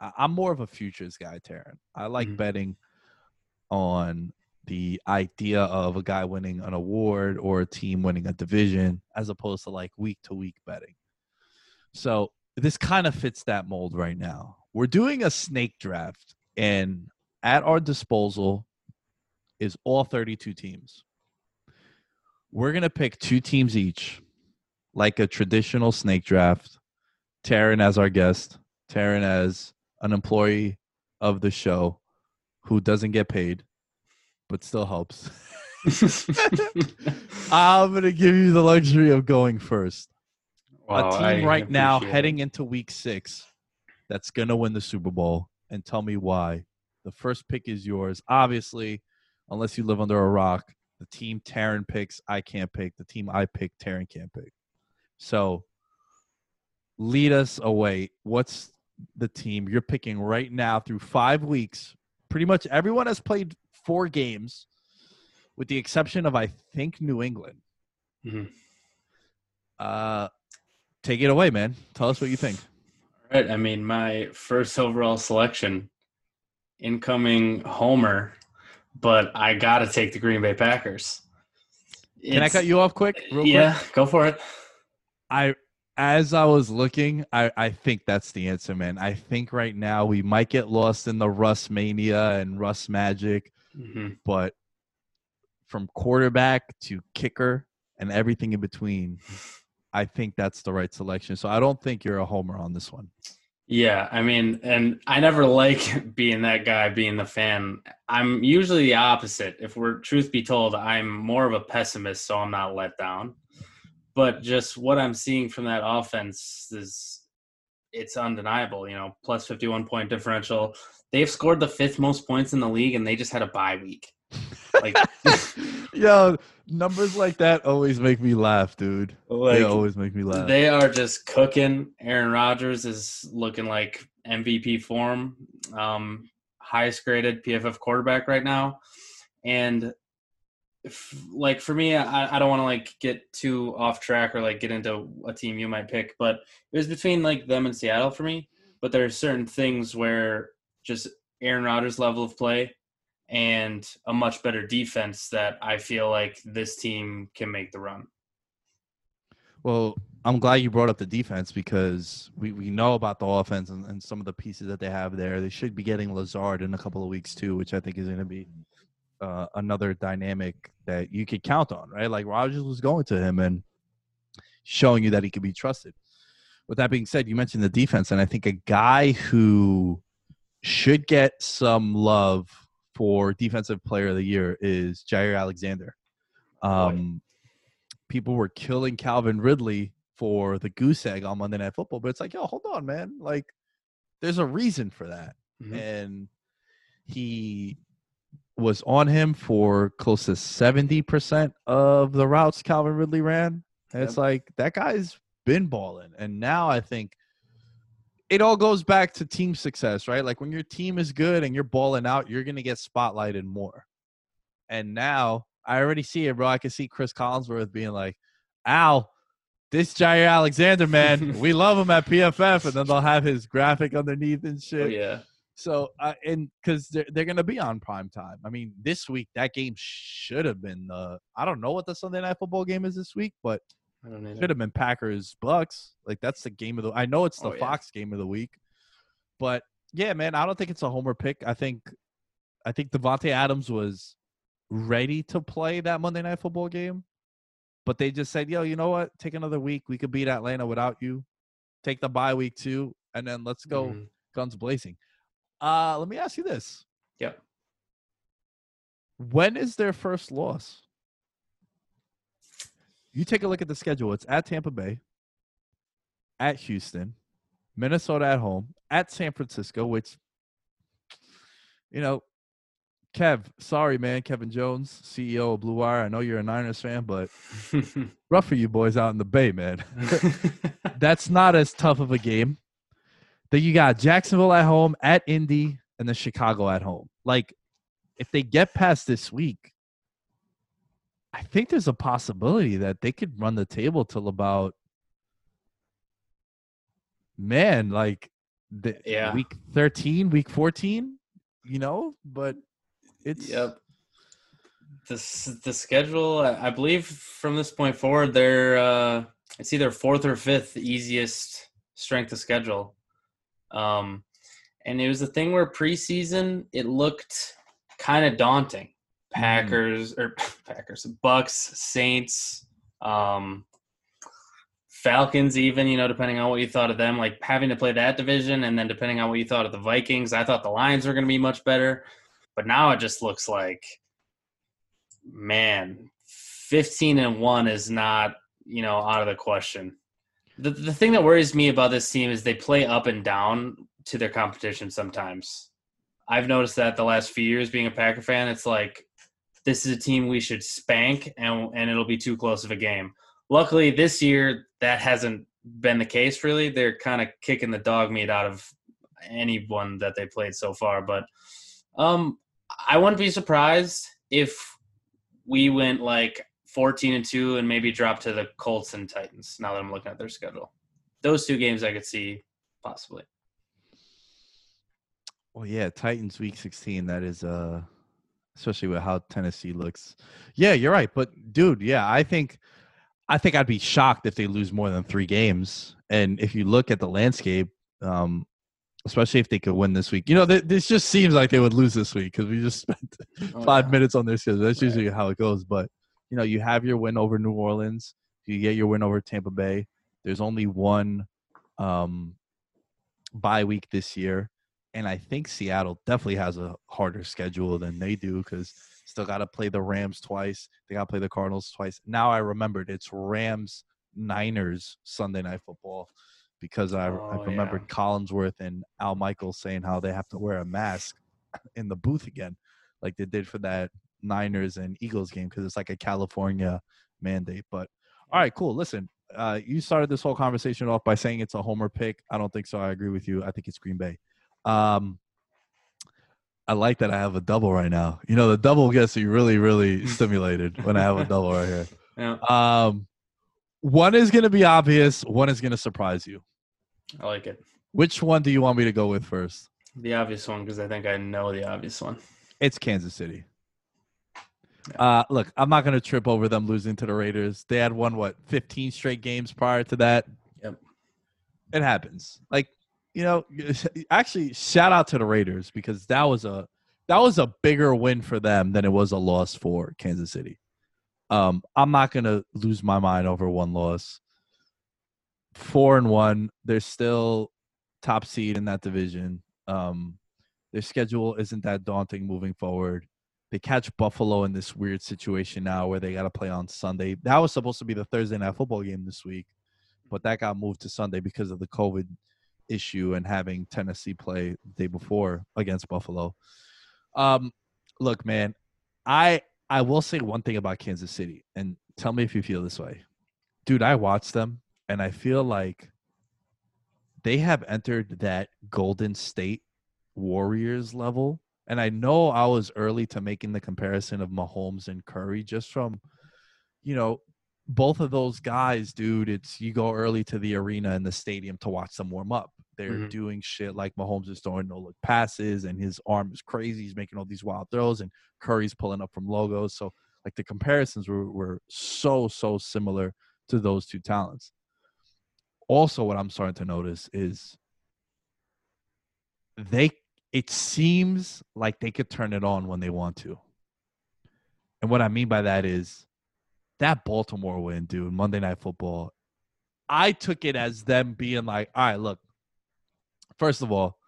I, I'm more of a futures guy, Taryn. I like Mhm. betting on the idea of a guy winning an award or a team winning a division as opposed to like week to week betting. So this kind of fits that mold right now. We're doing a snake draft, and at our disposal is all 32 teams. We're going to pick two teams each, like a traditional snake draft. Taryn as our guest, Taryn as an employee of the show who doesn't get paid, but still helps. I'm going to give you the luxury of going first. Wow, a I team right now it. heading into week six that's going to win the Super Bowl and tell me why. The first pick is yours. Obviously, unless you live under a rock, the team Taryn picks, I can't pick. The team I pick, Taryn can't pick. So lead us away. What's the team you're picking right now through five weeks? Pretty much everyone has played four games, with the exception of, I think, New England. Mhm. Uh, take it away, man. Tell us what you think. Right. I mean, my first overall selection, incoming Homer, but I got to take the Green Bay Packers. Can I cut you off quick? Yeah, quick. go for it. I as I was looking, I, I think that's the answer, man. I think right now we might get lost in the Russ mania and Russ magic, Mhm. but from quarterback to kicker and everything in between, I think that's the right selection. So I don't think you're a homer on this one. Yeah, I mean, and I never like being that guy, being the fan. I'm usually the opposite. If we're truth be told, I'm more of a pessimist, so I'm not let down. But just what I'm seeing from that offense is it's undeniable, you know, plus 51 point differential. They've scored the fifth most points in the league and they just had a bye week. Like Yo, numbers like that always make me laugh, dude. like they always make me laugh. They are just cooking. Aaron Rodgers is looking like MVP form, um, highest graded PFF quarterback right now, and if, like for me, I, I don't want to like get too off track or like get into a team you might pick, but it was between like them and Seattle for me. But there are certain things where just Aaron Rodgers' level of play and a much better defense that I feel like this team can make the run. Well, I'm glad you brought up the defense because we, we know about the offense and, and some of the pieces that they have there. They should be getting Lazard in a couple of weeks too, which I think is going to be uh, another dynamic that you could count on, right? Like Rodgers was going to him and showing you that he could be trusted. With that being said, you mentioned the defense, and I think a guy who should get some love for defensive player of the year is Jaire Alexander. Um, people were killing Calvin Ridley for the goose egg on Monday Night Football, but it's like, yo, hold on, man. Like, there's a reason for that. Mhm. And he was on him for close to 70% of the routes Calvin Ridley ran. And it's like, that guy's been balling. And now I think it all goes back to team success, right? Like when your team is good and you're balling out, you're going to get spotlighted more. And now I already see it, bro. I can see Cris Collinsworth being like, Al, this Jaire Alexander, man, we love him at PFF. And then they'll have his graphic underneath and shit. Oh, yeah. So, uh, and because they're, they're going to be on prime time. I mean, this week, that game should have been the, I don't know what the Sunday Night Football game is this week, but I don't know. should have been Packers Bucks. Like that's the game of the. I know it's the Oh, yeah. Fox game of the week, but yeah, man, I don't think it's a homer pick. I think, I think Davante Adams was ready to play that Monday Night Football game, but they just said, "Yo, you know what? Take another week. We could beat Atlanta without you. Take the bye week too, and then let's go Mhm. guns blazing." Uh, let me ask you this: Yep. When is their first loss? You take a look at the schedule. It's at Tampa Bay, at Houston, Minnesota at home, at San Francisco, which, you know, Kev, sorry, man. Kevin Jones, CEO of Blue Wire. I know you're a Niners fan, but rough for you boys out in the Bay, man. That's not as tough of a game. Then you got Jacksonville at home, at Indy, and then Chicago at home. Like, if they get past this week, I think there's a possibility that they could run the table till about man, like the Yeah. week 13, week 14, you know, but it's Yep. The the schedule, I I believe, from this point forward, they're uh, it's either fourth or fifth easiest strength of schedule. Um, and it was a thing where preseason it looked kind of daunting. Packers or Packers, Bucks, Saints, um, Falcons, even you know, depending on what you thought of them, like having to play that division, and then depending on what you thought of the Vikings, I thought the Lions were going to be much better. But now it just looks like, man, fifteen and one is not you know out of the question. The the thing that worries me about this team is they play up and down to their competition sometimes. I've noticed that the last few years being a Packer fan, it's like this is a team we should spank and and it'll be too close of a game. Luckily this year that hasn't been the case really. They're kind of kicking the dog meat out of anyone that they played so far, but um I wouldn't be surprised if we went like 14 and 2 and maybe drop to the Colts and Titans now that I'm looking at their schedule. Those two games I could see possibly. Well, yeah, Titans week 16. That is uh especially with how Tennessee looks. Yeah, you're right. But dude, yeah, I think I think I'd be shocked if they lose more than three games. And if you look at the landscape, um, especially if they could win this week, you know, th- this just seems like they would lose this week because we just spent Oh, five yeah. minutes on their schedule. That's Right. usually how it goes. But you know, you have your win over New Orleans, you get your win over Tampa Bay. There's only one um bye week this year. And I think Seattle definitely has a harder schedule than they do because still got to play the Rams twice. They got to play the Cardinals twice. Now I remembered it's Rams Niners Sunday Night Football because I, I Oh, remembered yeah. Collinsworth and Al Michaels saying how they have to wear a mask in the booth again, like they did for that Niners and Eagles game because it's like a California mandate. But all right, cool. Listen, uh, you started this whole conversation off by saying it's a homer pick. I don't think so. I agree with you. I think it's Green Bay. Um, I like that I have a double right now. You know, the double gets me really, really stimulated when I have a double right here. Yeah, Um, one is going to be obvious. One is going to surprise you. I like it. Which one do you want me to go with first? The obvious one because I think I know the obvious one. It's Kansas City. Uh, look, I'm not going to trip over them losing to the Raiders. They had won what 15 straight games prior to that. Yep. It happens. Like you know, actually, shout out to the Raiders because that was a that was a bigger win for them than it was a loss for Kansas City. Um, I'm not to lose my mind over one loss. Four and one, they're still top seed in that division. Um, their schedule isn't that daunting moving forward. They catch Buffalo in this weird situation now where they got to play on Sunday. That was supposed to be the Thursday night football game this week, but that got moved to Sunday because of the COVID issue and having Tennessee play the day before against Buffalo. Um, look, man, I I will say one thing about Kansas City, and tell me if you feel this way, dude. I watched them, and I feel like they have entered that Golden State Warriors level. And I know I was early to making the comparison of Mahomes and Curry just from, you know, both of those guys, dude. It's you go early to the arena and the stadium to watch them warm up. They're Mhm. doing shit like Mahomes is throwing no look passes and his arm is crazy. He's making all these wild throws and Curry's pulling up from logos. So like the comparisons were, were so, so similar to those two talents. Also, what I'm starting to notice is they it seems like they could turn it on when they want to. And what I mean by that is that Baltimore win, dude, Monday Night Football, I took it as them being like, all right, look, first of all,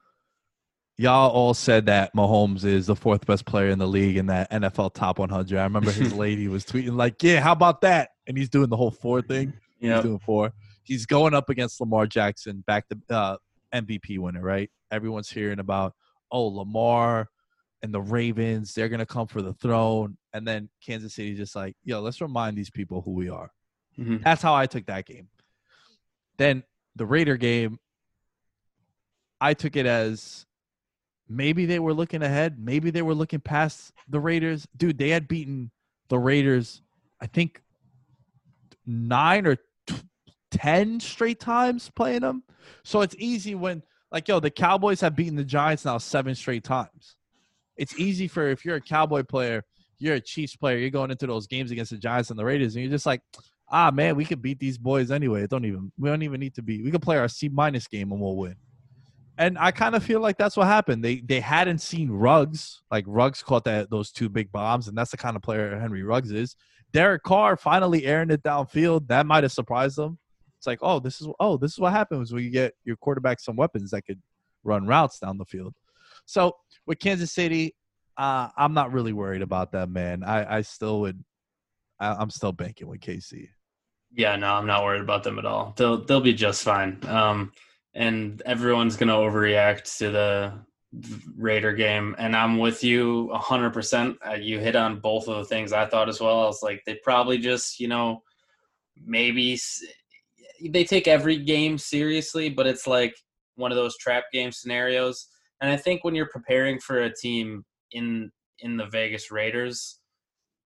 y'all all said that Mahomes is the fourth best player in the league in that NFL top 100. I remember his lady was tweeting, like, yeah, how about that? And he's doing the whole four thing. Yeah. He's doing four. He's going up against Lamar Jackson, back the uh, MVP winner, right? Everyone's hearing about, oh, Lamar and the Ravens, they're going to come for the throne. And then Kansas City just like, yo, let's remind these people who we are. Mhm. That's how I took that game. Then the Raider game, I took it as maybe they were looking ahead. Maybe they were looking past the Raiders. Dude, they had beaten the Raiders, I think, nine or t- 10 straight times playing them. So it's easy when, like, yo, the Cowboys have beaten the Giants now seven straight times. It's easy for if you're a Cowboy player, you're a Chiefs player, you're going into those games against the Giants and the Raiders, and you're just like, ah, man, we could beat these boys anyway. It don't even, we don't even need to be. We can play our C minus game and we'll win. And I kind of feel like that's what happened. They they hadn't seen Ruggs, like Ruggs caught that those two big bombs, and that's the kind of player Henry Ruggs is. Derek Carr finally airing it downfield. That might have surprised them. It's like, oh, this is oh, this is what happens when you get your quarterback some weapons that could run routes down the field. So with Kansas City, uh, I'm not really worried about that, man. I, I still would. I, I'm still banking with KC. Yeah, no, I'm not worried about them at all. They'll they'll be just fine. Um, and everyone's gonna overreact to the Raider game, and I'm with you 100. percent uh, You hit on both of the things I thought as well. I was like, they probably just, you know, maybe they take every game seriously, but it's like one of those trap game scenarios. And I think when you're preparing for a team in in the Vegas Raiders,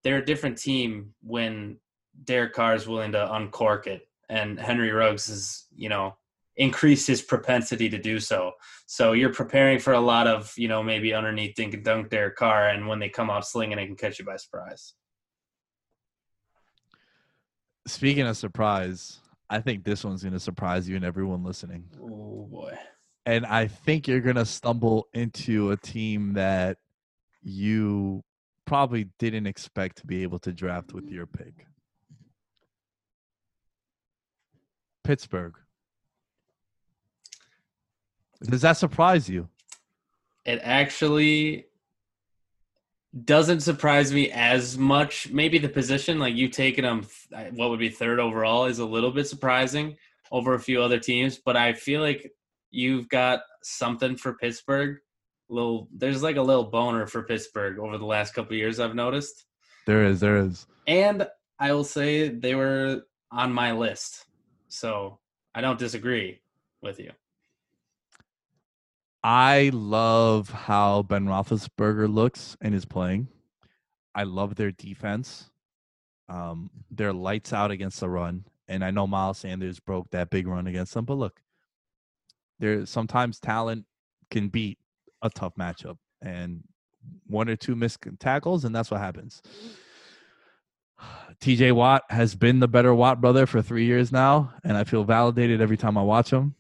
they're a different team when Derek Carr is willing to uncork it, and Henry Ruggs is, you know, increased his propensity to do so. So you're preparing for a lot of, you know, maybe underneath dink and dunk Derek Carr, and when they come out slinging, it can catch you by surprise. Speaking of surprise, I think this one's going to surprise you and everyone listening. Oh boy. And I think you're going to stumble into a team that you probably didn't expect to be able to draft with your pick. Pittsburgh. Does that surprise you? It actually doesn't surprise me as much. Maybe the position, like you taking um, them, uh, what would be third overall, is a little bit surprising over a few other teams. But I feel like you've got something for Pittsburgh. Little, there's like a little boner for Pittsburgh over the last couple of years. I've noticed, There is, there is. and I will say they were on my list, so I don't disagree with you. I love how Ben Roethlisberger looks and is playing. I love their defense. Um, they're lights out against the run, and I know Miles Sanders broke that big run against them. But look, there sometimes talent can beat a tough matchup, and one or two missed tackles, and that's what happens. TJ Watt has been the better Watt brother for three years now, and I feel validated every time I watch him.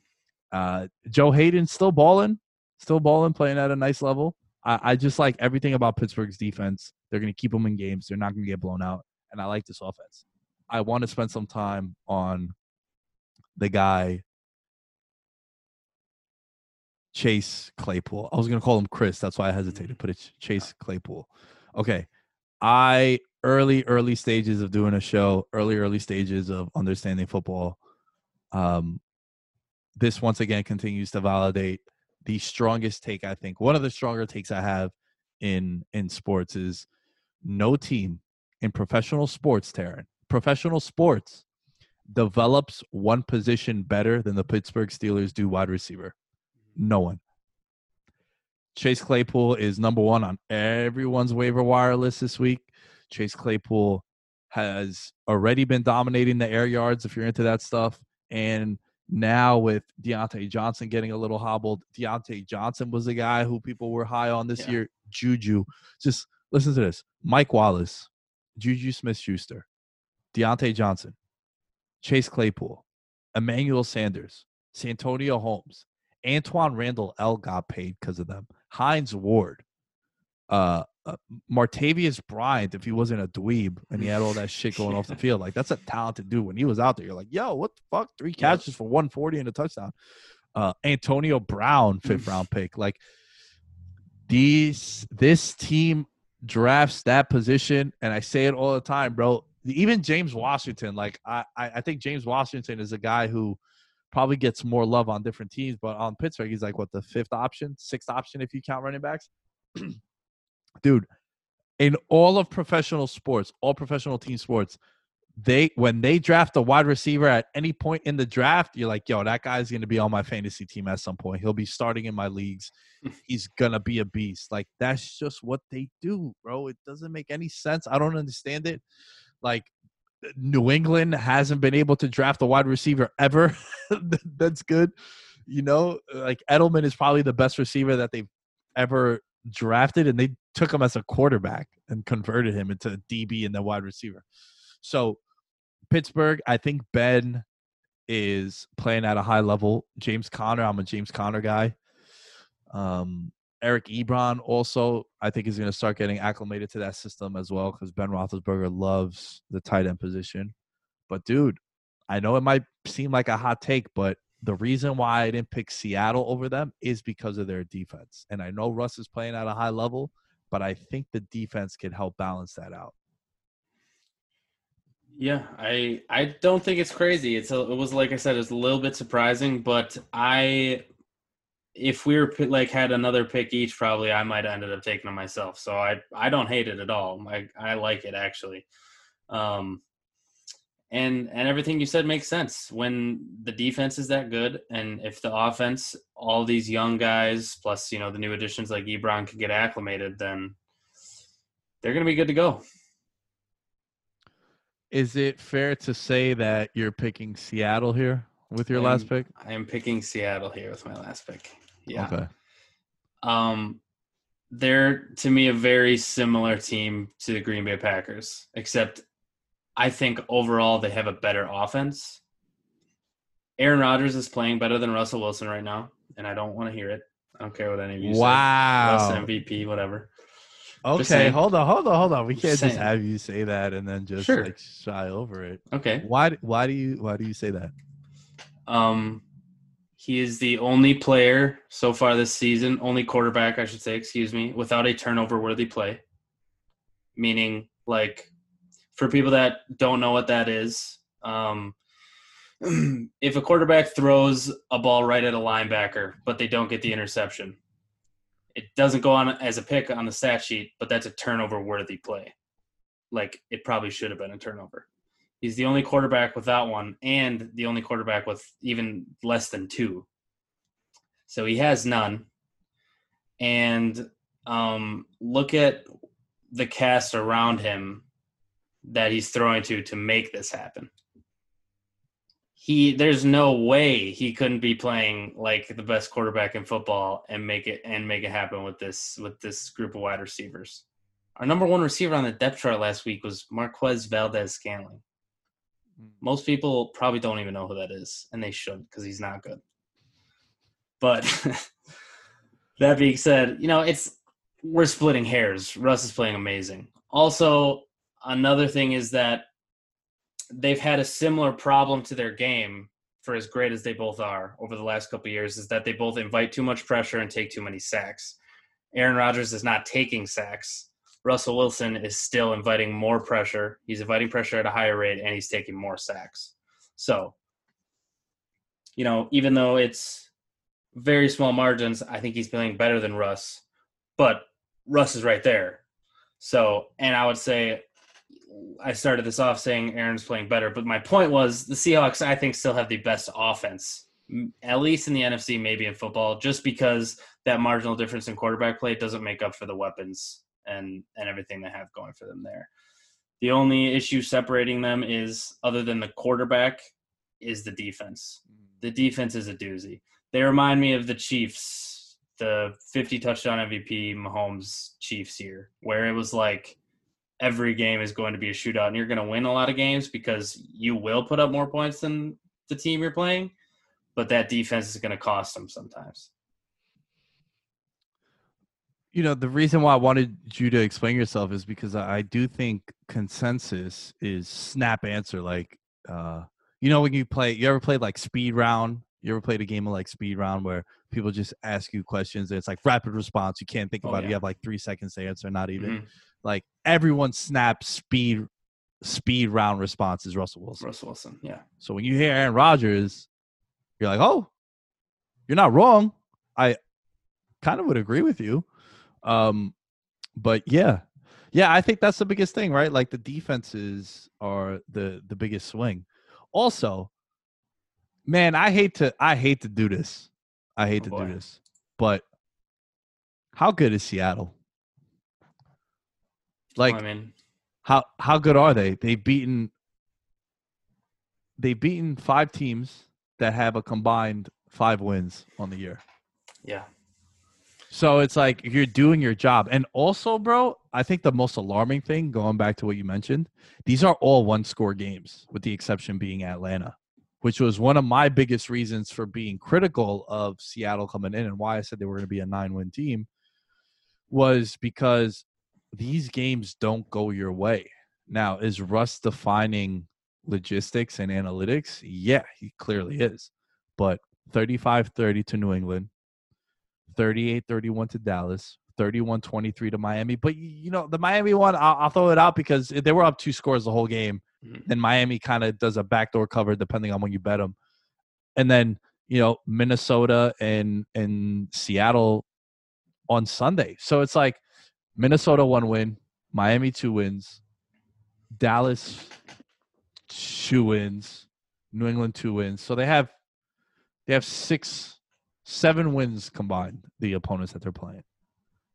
Uh, Joe Haden still balling, still balling, playing at a nice level. I, I just like everything about Pittsburgh's defense. They're going to keep them in games. They're not going to get blown out, and I like this offense. I want to spend some time on the guy Chase Claypool. I was going to call him Chris. That's why I hesitated. Put it Chase Claypool. Okay. I early early stages of doing a show, early early stages of understanding football. Um this once again continues to validate the strongest take I think. One of the stronger takes I have in in sports is no team in professional sports, Taryn, professional sports develops one position better than the Pittsburgh Steelers do wide receiver. No one. Chase Claypool is number one on everyone's waiver wire list this week. Chase Claypool has already been dominating the air yards if you're into that stuff. And now with Diontae Johnson getting a little hobbled, Diontae Johnson was the guy who people were high on this Yeah. year. Juju. Just listen to this. Mike Wallace, Juju Smith Schuster, Diontae Johnson, Chase Claypool, Emmanuel Sanders, Santonio Holmes, Antwaan Randle El got paid because of them. Hines Ward, uh, uh, Martavis Bryant, if he wasn't a dweeb and he had all that shit going off the field, like that's a talented dude. When he was out there, you're like, yo, what the fuck? Three catches for 140 and a touchdown. Uh, Antonio Brown, fifth round pick. Like these, this team drafts that position, and I say it all the time, bro. Even James Washington, like I, I think James Washington is a guy who probably gets more love on different teams, but on Pittsburgh, he's like what the fifth option, sixth option if you count running backs. Dude, in all of professional sports, all professional team sports, they when they draft a wide receiver at any point in the draft, you're like, yo, that guy's gonna be on my fantasy team at some point. He'll be starting in my leagues. He's gonna be a beast. Like that's just what they do, bro. It doesn't make any sense. I don't understand it. Like New England hasn't been able to draft a wide receiver ever. that's good. You know, like Edelman is probably the best receiver that they've ever drafted, and they took him as a quarterback and converted him into a DB and then wide receiver. So Pittsburgh, I think Ben is playing at a high level. James Conner, I'm a James Conner guy. Um, Eric Ebron also, I think, is going to start getting acclimated to that system as well because Ben Roethlisberger loves the tight end position. But dude, I know it might seem like a hot take, but the reason why I didn't pick Seattle over them is because of their defense. And I know Russ is playing at a high level, but I think the defense can help balance that out. Yeah, I I don't think it's crazy. It's a, it was like I said, it's a little bit surprising, but I if we were like had another pick each, probably I might have ended up taking them myself. So I I don't hate it at all. I I like it actually. Um, and and everything you said makes sense when the defense is that good and if the offense all these young guys plus you know the new additions like ebron can get acclimated then they're going to be good to go is it fair to say that you're picking seattle here with your last pick i am picking seattle here with my last pick yeah okay um they're to me a very similar team to the green bay packers except I think overall they have a better offense. Aaron Rodgers is playing better than Russell Wilson right now, and I don't want to hear it. I don't care what any of you wow. say. Wow. MVP, whatever. Okay, hold on, hold on, hold on. We can't just, just have you say that and then just sure. like shy over it. Okay. Why why do you why do you say that? Um he is the only player so far this season, only quarterback, I should say, excuse me, without a turnover worthy play. Meaning like for people that don't know what that is, um, if a quarterback throws a ball right at a linebacker, but they don't get the interception, it doesn't go on as a pick on the stat sheet, but that's a turnover worthy play. Like it probably should have been a turnover. He's the only quarterback without one, and the only quarterback with even less than two. So he has none. And um, look at the cast around him that he's throwing to to make this happen. He there's no way he couldn't be playing like the best quarterback in football and make it and make it happen with this with this group of wide receivers. Our number one receiver on the depth chart last week was Marquez Valdes-Scantling. Hmm. Most people probably don't even know who that is, and they should because he's not good. But that being said, you know, it's we're splitting hairs. Russ is playing amazing. Also, another thing is that they've had a similar problem to their game for as great as they both are over the last couple years is that they both invite too much pressure and take too many sacks. Aaron Rodgers is not taking sacks. Russell Wilson is still inviting more pressure. He's inviting pressure at a higher rate and he's taking more sacks. So, you know, even though it's very small margins, I think he's playing better than Russ. But Russ is right there. So, and I would say I started this off saying Aaron's playing better, but my point was the Seahawks, I think, still have the best offense, at least in the NFC, maybe in football, just because that marginal difference in quarterback play doesn't make up for the weapons and and everything they have going for them there. The only issue separating them is, other than the quarterback, is the defense. Mm-hmm. The defense is a doozy. They remind me of the Chiefs, the 50 touchdown MVP Mahomes Chiefs year, where it was like every game is going to be a shootout and you're going to win a lot of games because you will put up more points than the team you're playing, but that defense is going to cost them sometimes. You know, the reason why I wanted you to explain yourself is because I do think consensus is snap answer. Like, uh, you know, when you play, you ever played like speed round? You ever played a game of like speed round where people just ask you questions? And it's like rapid response. You can't think Oh, about it. You have like three seconds to answer, not even. Mhm. Like everyone snap speed speed round response is Russell Wilson. Russell Wilson. Yeah. So when you hear Aaron Rodgers, you're like, oh, you're not wrong. I kind of would agree with you. Um, but yeah, yeah, I think that's the biggest thing, right? Like the defenses are the the biggest swing. Also, man, I hate to I hate to do this. I hate Oh, to boy. do this, but how good is Seattle? Like I mean, how how good are they? They've beaten they've beaten five teams that have a combined five wins on the year. yeah. So it's like you're doing your job. And also, bro, I think the most alarming thing, going back to what you mentioned, these are all one score games, with the exception being Atlanta, which was one of my biggest reasons for being critical of Seattle coming in and why I said they were going to be a nine win team was because these games don't go your way. Now, is Russ defining logistics and analytics? Yeah, he clearly is. But 35 30 to New England, 38 31 to Dallas, 31 23 to Miami. But, you know, the Miami one, I'll, I'll throw it out because they were up two scores the whole game. Mhm. And Miami kind of does a backdoor cover depending on when you bet them. And then, you know, Minnesota and, and Seattle on Sunday. So it's like Minnesota one win, Miami two wins, Dallas two wins, New England two wins. So they have they have six seven wins combined, the opponents that they're playing.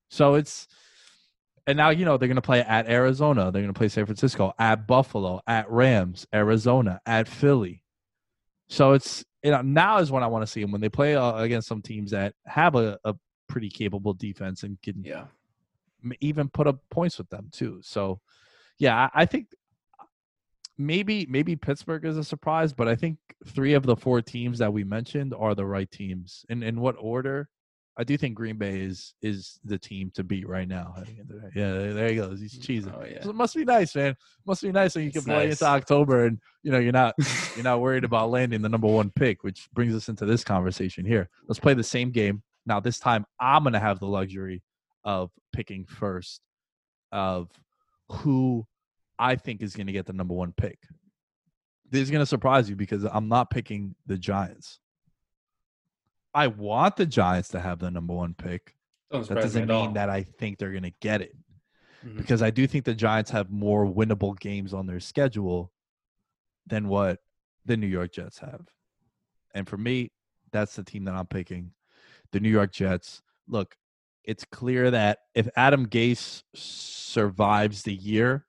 So it's and now you know they're gonna play at Arizona, they're gonna play San Francisco, at Buffalo, at Rams, Arizona, at Philly. So it's you know now is when I want to see them when they play uh, against some teams that have a, a pretty capable defense and can Yeah. even put up points with them too. So, yeah, I, I think maybe maybe Pittsburgh is a surprise, but I think three of the four teams that we mentioned are the right teams. And in what order? I do think Green Bay is is the team to beat right now. heading into that. Yeah, there- he goes. He's mm, cheesing. Oh yeah. So it must be nice, man. Must be nice when you can It's play nice. into October and you know you're not you're not worried about landing the number one pick, which brings us into this conversation here. Let's play the same game. Now, this time I'm going to have the luxury of picking first of who I think is going to get the number one pick. This is going to surprise you because I'm not picking the Giants. I want the Giants to have the number one pick. Don't That doesn't mean that I think they're going to get it Mhm. because I do think the Giants have more winnable games on their schedule than what the New York Jets have. And for me, that's the team that I'm picking. The New York Jets. Look, it's clear that if Adam Gase survives the year,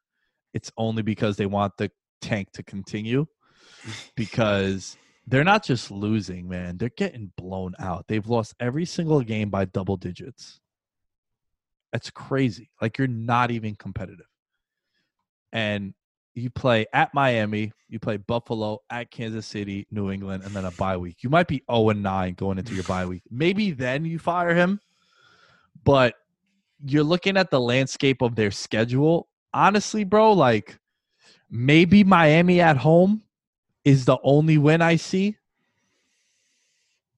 it's only because they want the tank to continue because they're not just losing, man. They're getting blown out. They've lost every single game by double digits. That's crazy. Like you're not even competitive. And you play at Miami, you play Buffalo, at Kansas City, New England, and then a bye week. You might be 0 and 9 going into your bye week. Maybe then you fire him. But you're looking at the landscape of their schedule. Honestly, bro, like maybe Miami at home is the only win I see.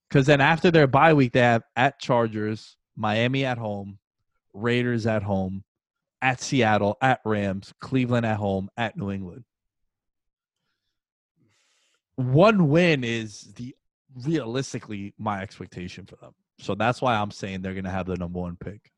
Because then after their bye week, they have at Chargers, Miami at home, Raiders at home, at Seattle, at Rams, Cleveland at home, at New England. One win is the realistically my expectation for them. So that's why I'm saying they're going to have the number one pick.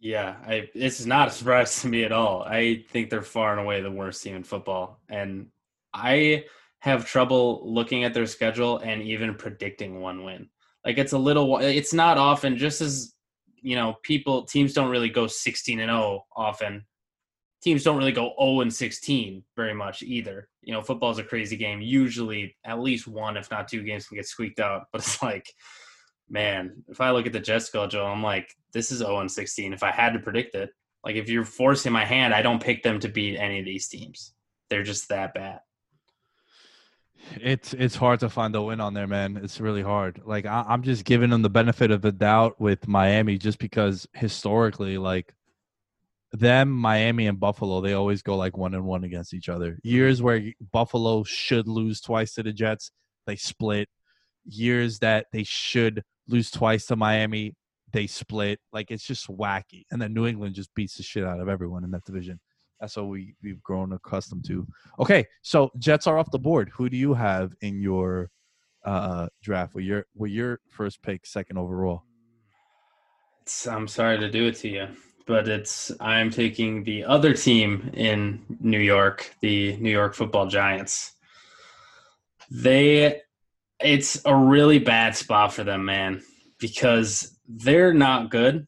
Yeah, I, it's not a surprise to me at all. I think they're far and away the worst team in football, and I have trouble looking at their schedule and even predicting one win. Like it's a little, it's not often. Just as you know, people teams don't really go sixteen and zero often. Teams don't really go zero and sixteen very much either. You know, football is a crazy game. Usually, at least one, if not two, games can get squeaked out. But it's like man, if I look at the Jets schedule, I'm like, this is 0 16. If I had to predict it, like if you're forcing my hand, I don't pick them to beat any of these teams. They're just that bad. It's it's hard to find a win on there, man. It's really hard. Like I, I'm just giving them the benefit of the doubt with Miami, just because historically, like them, Miami and Buffalo, they always go like one and one against each other. Mm-hmm. Years where Buffalo should lose twice to the Jets, they split. Years that they should lose twice to Miami, they split. Like it's just wacky. And then New England just beats the shit out of everyone in that division. That's what we we've grown accustomed to. Okay, so Jets are off the board. Who do you have in your uh draft? With your with your first pick, second overall? It's, I'm sorry to do it to you, but it's I'm taking the other team in New York, the New York Football Giants. They, it's a really bad spot for them, man, because they're not good,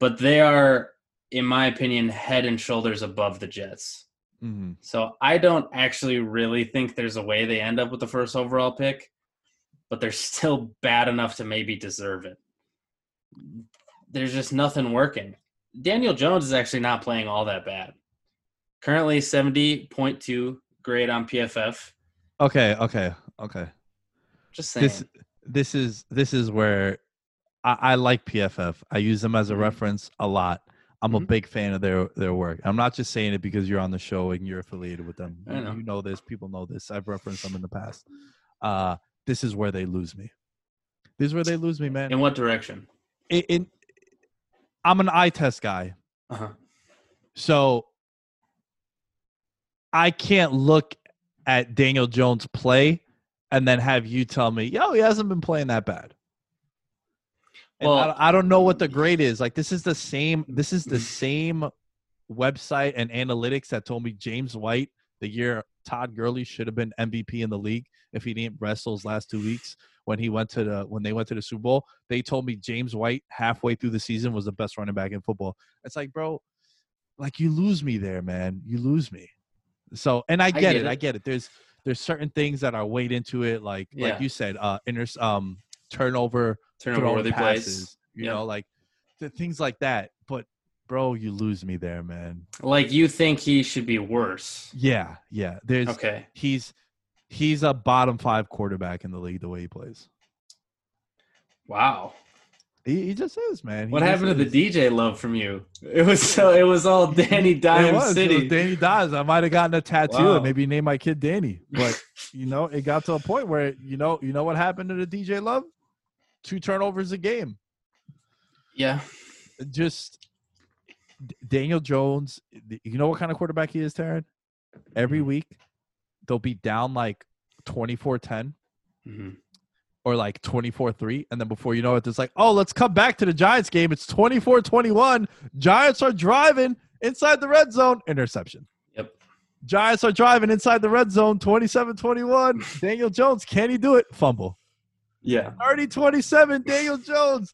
but they are, in my opinion, head and shoulders above the Jets. Mm-hmm. So I don't actually really think there's a way they end up with the first overall pick, but they're still bad enough to maybe deserve it. There's just nothing working. Daniel Jones is actually not playing all that bad. Currently 70.2 grade on PFF. Okay, okay, okay. Just saying. This this is this is where I, I like PFF. I use them as a Mhm. reference a lot. I'm a Mhm. big fan of their their work. I'm not just saying it because you're on the show and you're affiliated with them. Know. You know this. People know this. I've referenced them in the past. Uh, this is where they lose me. This is where they lose me, man. In what direction? In, in, I'm an eye test guy, Uh-huh. so I can't look at Daniel Jones play and then have you tell me, yo, he hasn't been playing that bad. And Well- I, don't- I don't know what the grade is. Like this is the same. This is the mm. same website and analytics that told me James White the year Todd Gurley should have been MVP in the league if he didn't wrestle his last two weeks when he went to the when they went to the Super Bowl. They told me James White halfway through the season was the best running back in football. It's like, bro, like you lose me there, man. You lose me. So, and I get, get it, it. I get it. There's there's certain things that are weighed into it, like Yeah. like you said, uh, inter um turnover, Turnover passes, plays. you know, like th- things like that. But bro, you lose me there, man. Like you think he should be worse. Yeah, yeah. There's Okay. he's he's a bottom five quarterback in the league the way he plays. Wow. He, he just is, man. He What happened to the DJ love from you? It was so it was all Danny It Dime was, it City. was Danny Dimes. I might have gotten a tattoo Wow. and maybe name my kid Danny. But you know, it got to a point where you know, you know what happened to the DJ Love? Two turnovers a game. yeah. Just Daniel Jones. You know what kind of quarterback he is, Taren? Every Mhm. week they'll be down like 24-10 Mhm. Or like 24-3 and then before you know it it's like oh let's come back to the giants game. It's 24-21 giants are driving inside the red zone. Interception. Yep. giants are driving inside the red zone. 27-21 daniel jones can he do it? Fumble. Yeah. 30-27 daniel jones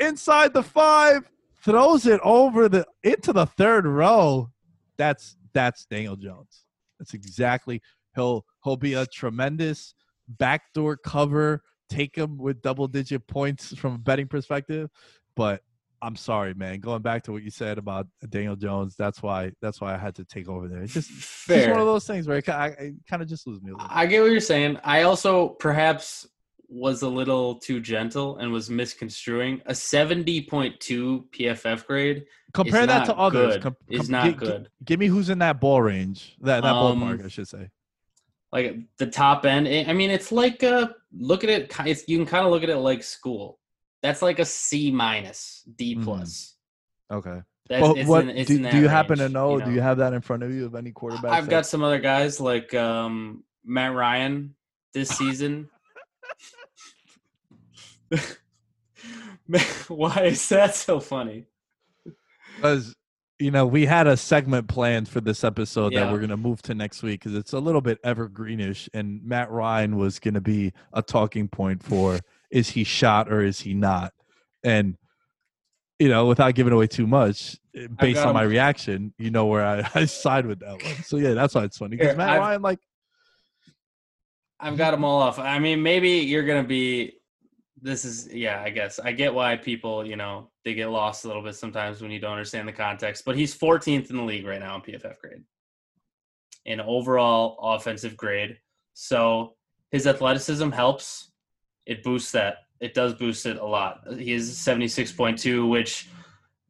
inside the five throws it over the into the third row. That's that's daniel jones. That's exactly he'll he'll be a tremendous backdoor cover take him with double digit points from a betting perspective but i'm sorry man going back to what you said about daniel jones that's why that's why i had to take over there it's just, just Fair. one of those things where it, I, it kind of just lose me a little. I get what you're saying. I also perhaps was a little too gentle and was misconstruing a 70.2 PFF grade. compare that to not others good. Com- It's com- not gi- gi- good. give me who's in that ball range that that Um, ballpark i should say Like the top end. I I mean, it's like a look at it. It's, you can kind of look at it like school. That's like a C minus, D Mhm. plus. okay That's Well, it's what in, it's do, do you happen to range, know, Do you have that in front of you of any quarterbacks? I've got some other guys like um, Matt Ryan this season. Why is that so funny? because you know we had a segment planned for this episode that we're going to move to next week because it's a little bit evergreenish and matt ryan was going to be a talking point for is he shot or is he not and you know without giving away too much based on my reaction you know where i, I side with that one so yeah that's why it's funny because matt I've- ryan like I've got them all off. I mean, maybe you're gonna be. This is yeah. I guess I get why people you know they get lost a little bit sometimes when you don't understand the context. But he's 14th in the league right now in PFF grade. In overall offensive grade, So his athleticism helps. It boosts that. It does boost it a lot. He is 76.2, which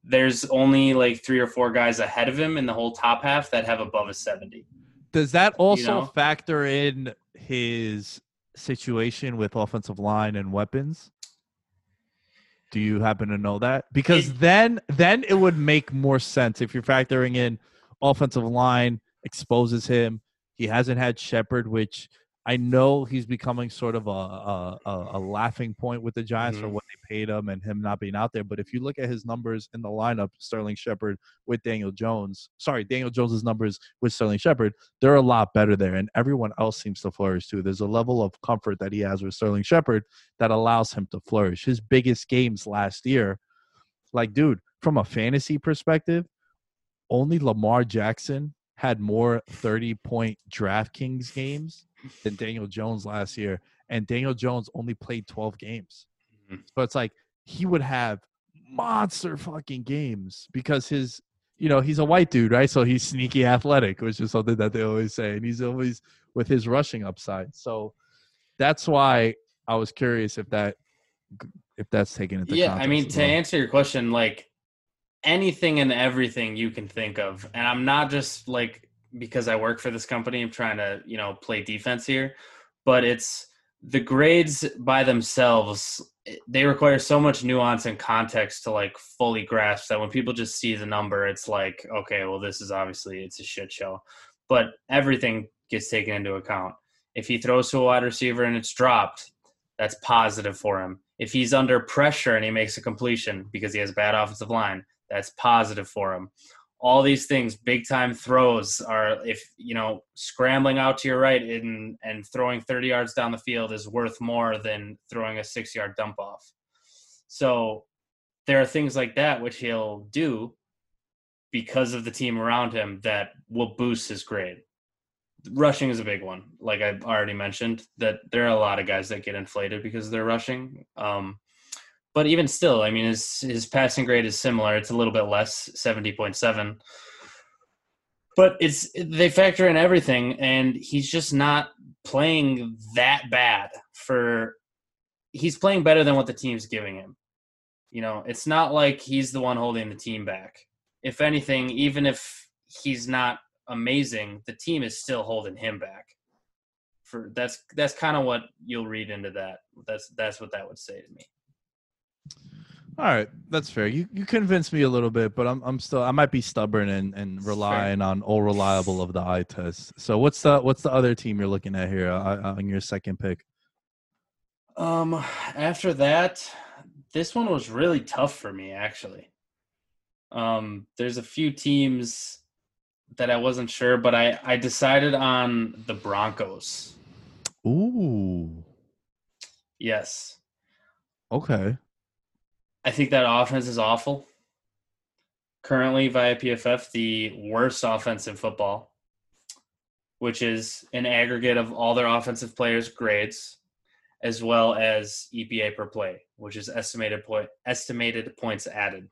there's only like three or four guys ahead of him in the whole top half that have above a 70. Does that also know? factor in his situation with offensive line and weapons? Do you happen to know that? Because It- then then it would make more sense if you're factoring in offensive line exposes him. He hasn't had Shepard, which I know he's becoming sort of a a, a, laughing point with the Giants for Mhm. what they paid him and him not being out there. But if you look at his numbers in the lineup, Sterling Shepard with Daniel Jones, sorry, Daniel Jones's numbers with Sterling Shepard, they're a lot better there, and everyone else seems to flourish too. There's a level of comfort that he has with Sterling Shepard that allows him to flourish. His biggest games last year, like, dude, from a fantasy perspective, only Lamar Jackson had more 30 point DraftKings games than Daniel Jones last year, and Daniel Jones only played 12 games. Mhm. So it's like he would have monster fucking games because his you know, he's a white dude, right? So he's sneaky athletic, which is something that they always say. And he's always with his rushing upside. So that's why I was curious if that if that's taken into account. yeah i mean to well. answer your question like anything and everything you can think of. And i'm not just like because i work for this company i'm trying to you know play defense here but it's the grades by themselves eh, they require so much nuance and context to like fully grasp that when people just see the number it's like okay well this is obviously it's a shit show. But everything gets taken into account. If he throws to a wide receiver and it's dropped that's positive for him. If he's under pressure and he makes a completion because he has a bad offensive line, that's positive for him. All these things, big time throws are if you know scrambling out to your right and and throwing 30 yards down the field is worth more than throwing a six yard dump off. So there are things like that which he'll do because of the team around him that will boost his grade rushing is a big one. Like I've already mentioned, that there are a lot of guys that get inflated because they're rushing. Um, but even still, I mean, his his passing grade is similar. It's a little bit less, seventy point seven. But it's they factor in everything, and he's just not playing that bad. For he's playing better than what the team's giving him. You know, it's not like he's the one holding the team back. If anything, even if he's not amazing, the team is still holding him back. For that's that's kind of what you'll read into that. That's that's what that would say to me. All right, that's fair. You you convinced me a little bit, but I'm I'm still I might be stubborn and and Fair. relying on all reliable of the eye test. So what's the what's the other team you're looking at here uh, on your second pick? Um, after that, this one was really tough for me actually. Um, there's a few teams that I wasn't sure, but I I decided on the Broncos. Ooh, Yes, okay. I think that offense is awful. Currently, via PFF, the worst offense in football, which is an aggregate of all their offensive players' grades, as well as EPA per play, which is estimated point estimated points added.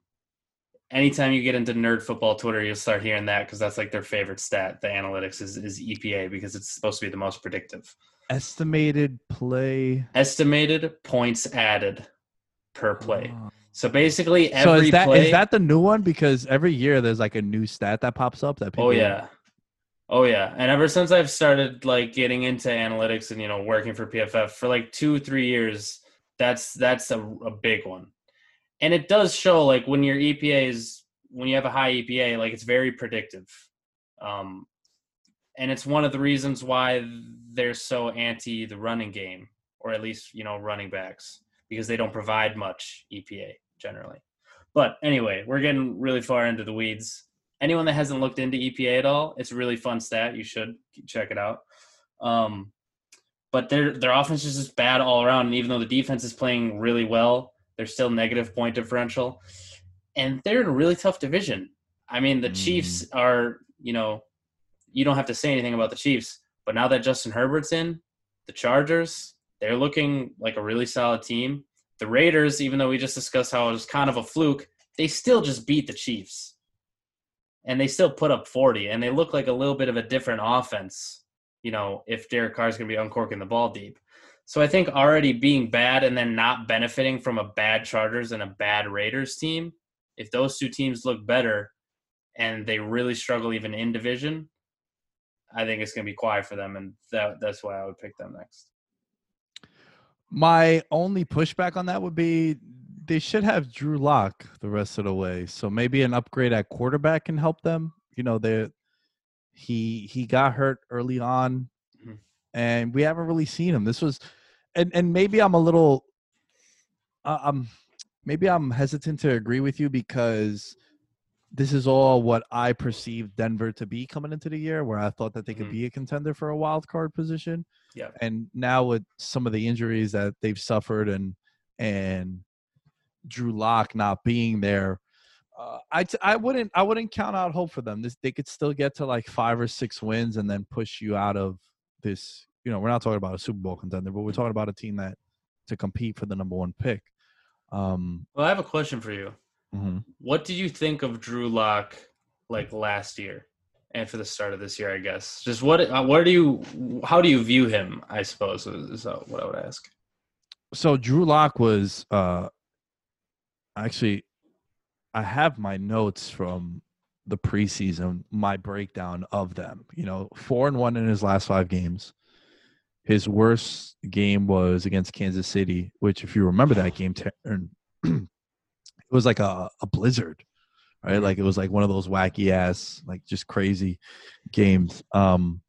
Anytime you get into nerd football Twitter, you'll start hearing that because that's like their favorite stat. The analytics is, is EPA because it's supposed to be the most predictive. Estimated play. Estimated points added per play. Oh. So basically, So every is that is play. that the new one? Because every year there's like a new stat that pops up that people. Oh yeah. Oh yeah. And ever since I've started like getting into analytics and you know working for PFF for like 2 3 years, that's that's a, a big one. And it does show like when your EPA is when you have a high EPA like it's very predictive. Um and it's one of the reasons why they're so anti the running game or at least, you know, running backs because they don't provide much EPA generally. But anyway, we're getting really far into the weeds anyone that hasn't looked into EPA at all, it's a really fun stat. You should check it out. Um, but their their offense is just bad all around, and even though the defense is playing really well, they're still negative point differential, and they're in a really tough division. I mean, the Mm. Chiefs are, you know, you don't have to say anything about the Chiefs, but now that Justin Herbert's in, the Chargers, they're looking like a really solid team. The Raiders, even though we just discussed how it was kind of a fluke, they still just beat the Chiefs and they still put up 40 and they look like a little bit of a different offense you know, if Derek Carr is going to be uncorking the ball deep. So I think already being bad and then not benefiting from a bad Chargers and a bad Raiders team, if those two teams look better and they really struggle even in division, I think it's going to be quiet for them, and that that's why I would pick them next. My only pushback on that would be they should have Drew Lock the rest of the way. So maybe an upgrade at quarterback can help them. You know, they he he got hurt early on, mm-hmm. and we haven't really seen him. This was, and and maybe I'm a little, uh, um, maybe I'm hesitant to agree with you because this is all what I perceived Denver to be coming into the year, where I thought that they could mm-hmm. be a contender for a wild card position. Yeah. And now with some of the injuries that they've suffered and and Drew Lock not being there, uh, I t- I wouldn't I wouldn't count out hope for them. This they could still get to like five or six wins and then push you out of this. You know, we're not talking about a Super Bowl contender, but we're talking about a team that to compete for the number one pick. Um, well, I have a question for you. Mm-hmm. What did you think of Drew Lock like last year and for the start of this year? I guess just what uh, what do you how do you view him? I suppose is what I would ask. So Drew Lock was uh actually I have my notes from the preseason, my breakdown of them. You know, four and one in his last five games. His worst game was against Kansas City, which, if you remember that game, it was like a, a blizzard right? Mm-hmm. like it was like one of those wacky ass like just crazy games. Um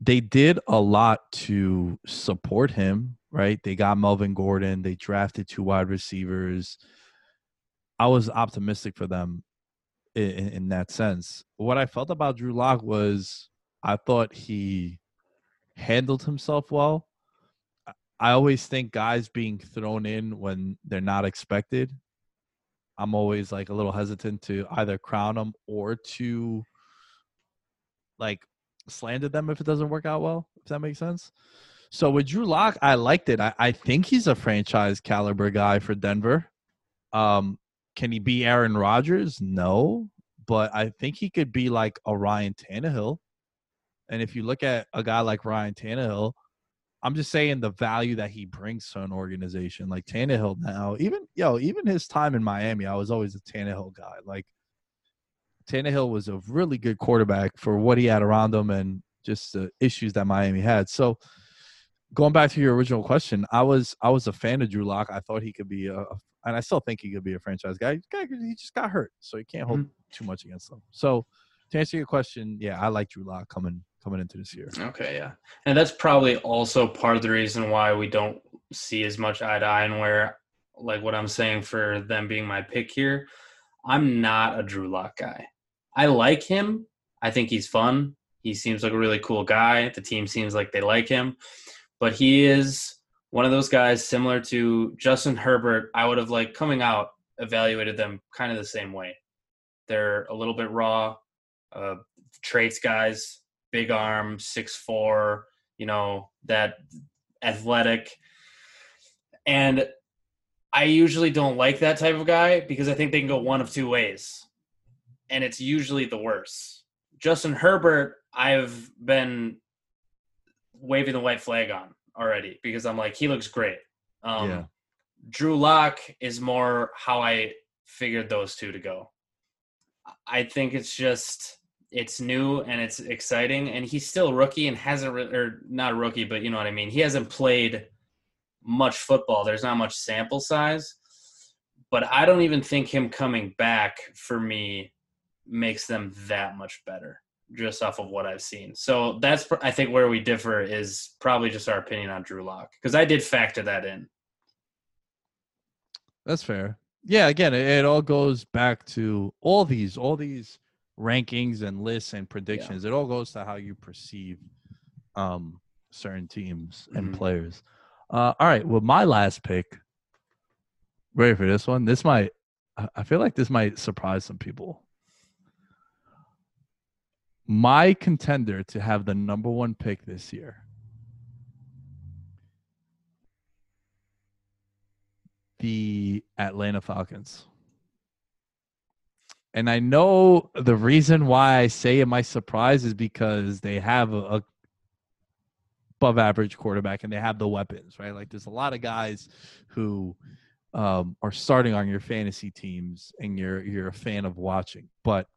they did a lot to support him right? They got melvin gordon. They drafted two wide receivers. I was optimistic for them in, in that sense. What i felt about drew lock was i thought he handled himself well. I always think guys being thrown in when they're not expected I'm always like a little hesitant to either crown them or to like slander them if it doesn't work out well, if that makes sense. So with Drew Lock, I liked it. I, I think he's a franchise caliber guy for Denver. Um, can he be Aaron Rodgers? No, but I think he could be like a Ryan Tannehill. And if you look at a guy like Ryan Tannehill, I'm just saying the value that he brings to an organization like Tannehill now. Even yo, even his time in Miami, I was always a Tannehill guy. Like Tannehill was a really good quarterback for what he had around him and just the issues that Miami had. So going back to your original question, I was I was a fan of Drew Lock. I thought he could be a, and I still think he could be a franchise guy. He just got hurt, so you can't hold mm-hmm. too much against him. So to answer your question, yeah, I like Drew Lock coming coming into this year. Okay, yeah, and that's probably also part of the reason why we don't see as much eye to eye, and where like what I'm saying for them being my pick here. I'm not a Drew Lock guy. I like him. I think he's fun. He seems like a really cool guy. The team seems like they like him, but he is one of those guys similar to Justin Herbert. I would have like coming out evaluated them kind of the same way. They're a little bit raw, uh, traits guys big arm, six four, you know, that athletic. And I usually don't like that type of guy because I think they can go one of two ways. And it's usually the worst. Justin Herbert, I've been waving the white flag on already because I'm like, he looks great. Um, yeah. Drew Lock is more how I figured those two to go. I think it's just it's new and it's exciting and he's still rookie and hasn't re- or not a rookie but you know what i mean. He hasn't played much football. There's not much sample size but i don't even think him coming back for me makes them that much better just off of what i've seen. So that's i think where we differ is probably just our opinion on drew lock because i did factor that in. That's fair. Yeah again it, it all goes back to all these all these rankings and lists and predictions. Yeah. It all goes to how you perceive um, certain teams and mm-hmm. players. Uh, all right. Well, my last pick. Ready for this one? This might. I feel like this might surprise some people. My contender to have the number one pick this year. The Atlanta Falcons. And I know the reason why I say it might surprise is because they have a, a above average quarterback and they have the weapons, right? Like there's a lot of guys who um, are starting on your fantasy teams and you're you're a fan of watching. But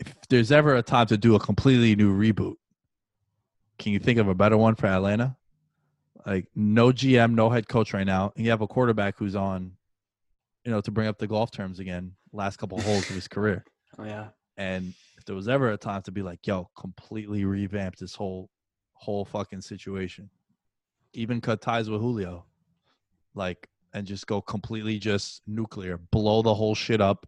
if there's ever a time to do a completely new reboot, can you think of a better one for Atlanta? Like no GM, no head coach right now, and you have a quarterback who's on, you know, to bring up the golf terms again, last couple of holes of his career. Oh yeah. And if there was ever a time to be like, yo, completely revamp this whole whole fucking situation. Even cut ties with Julio. Like and just go completely just nuclear, blow the whole shit up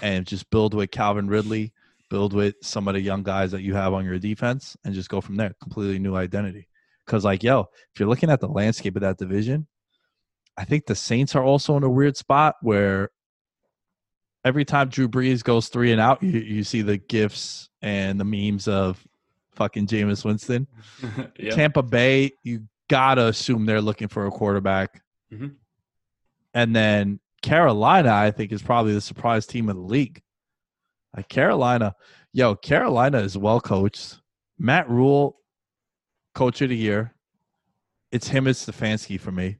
and just build with Calvin Ridley, build with some of the young guys that you have on your defense and just go from there. Completely new identity. Cause like, yo, if you're looking at the landscape of that division, I think the Saints are also in a weird spot where every time Drew Brees goes three and out, you, you see the gifs and the memes of fucking Jameis Winston. Yep. Tampa Bay, you gotta assume they're looking for a quarterback. Mhm. And then Carolina, I think, is probably the surprise team of the league. Like Carolina, yo, Carolina is well coached. Matt Rhule, coach of the year. It's him, it's Stefanski for me.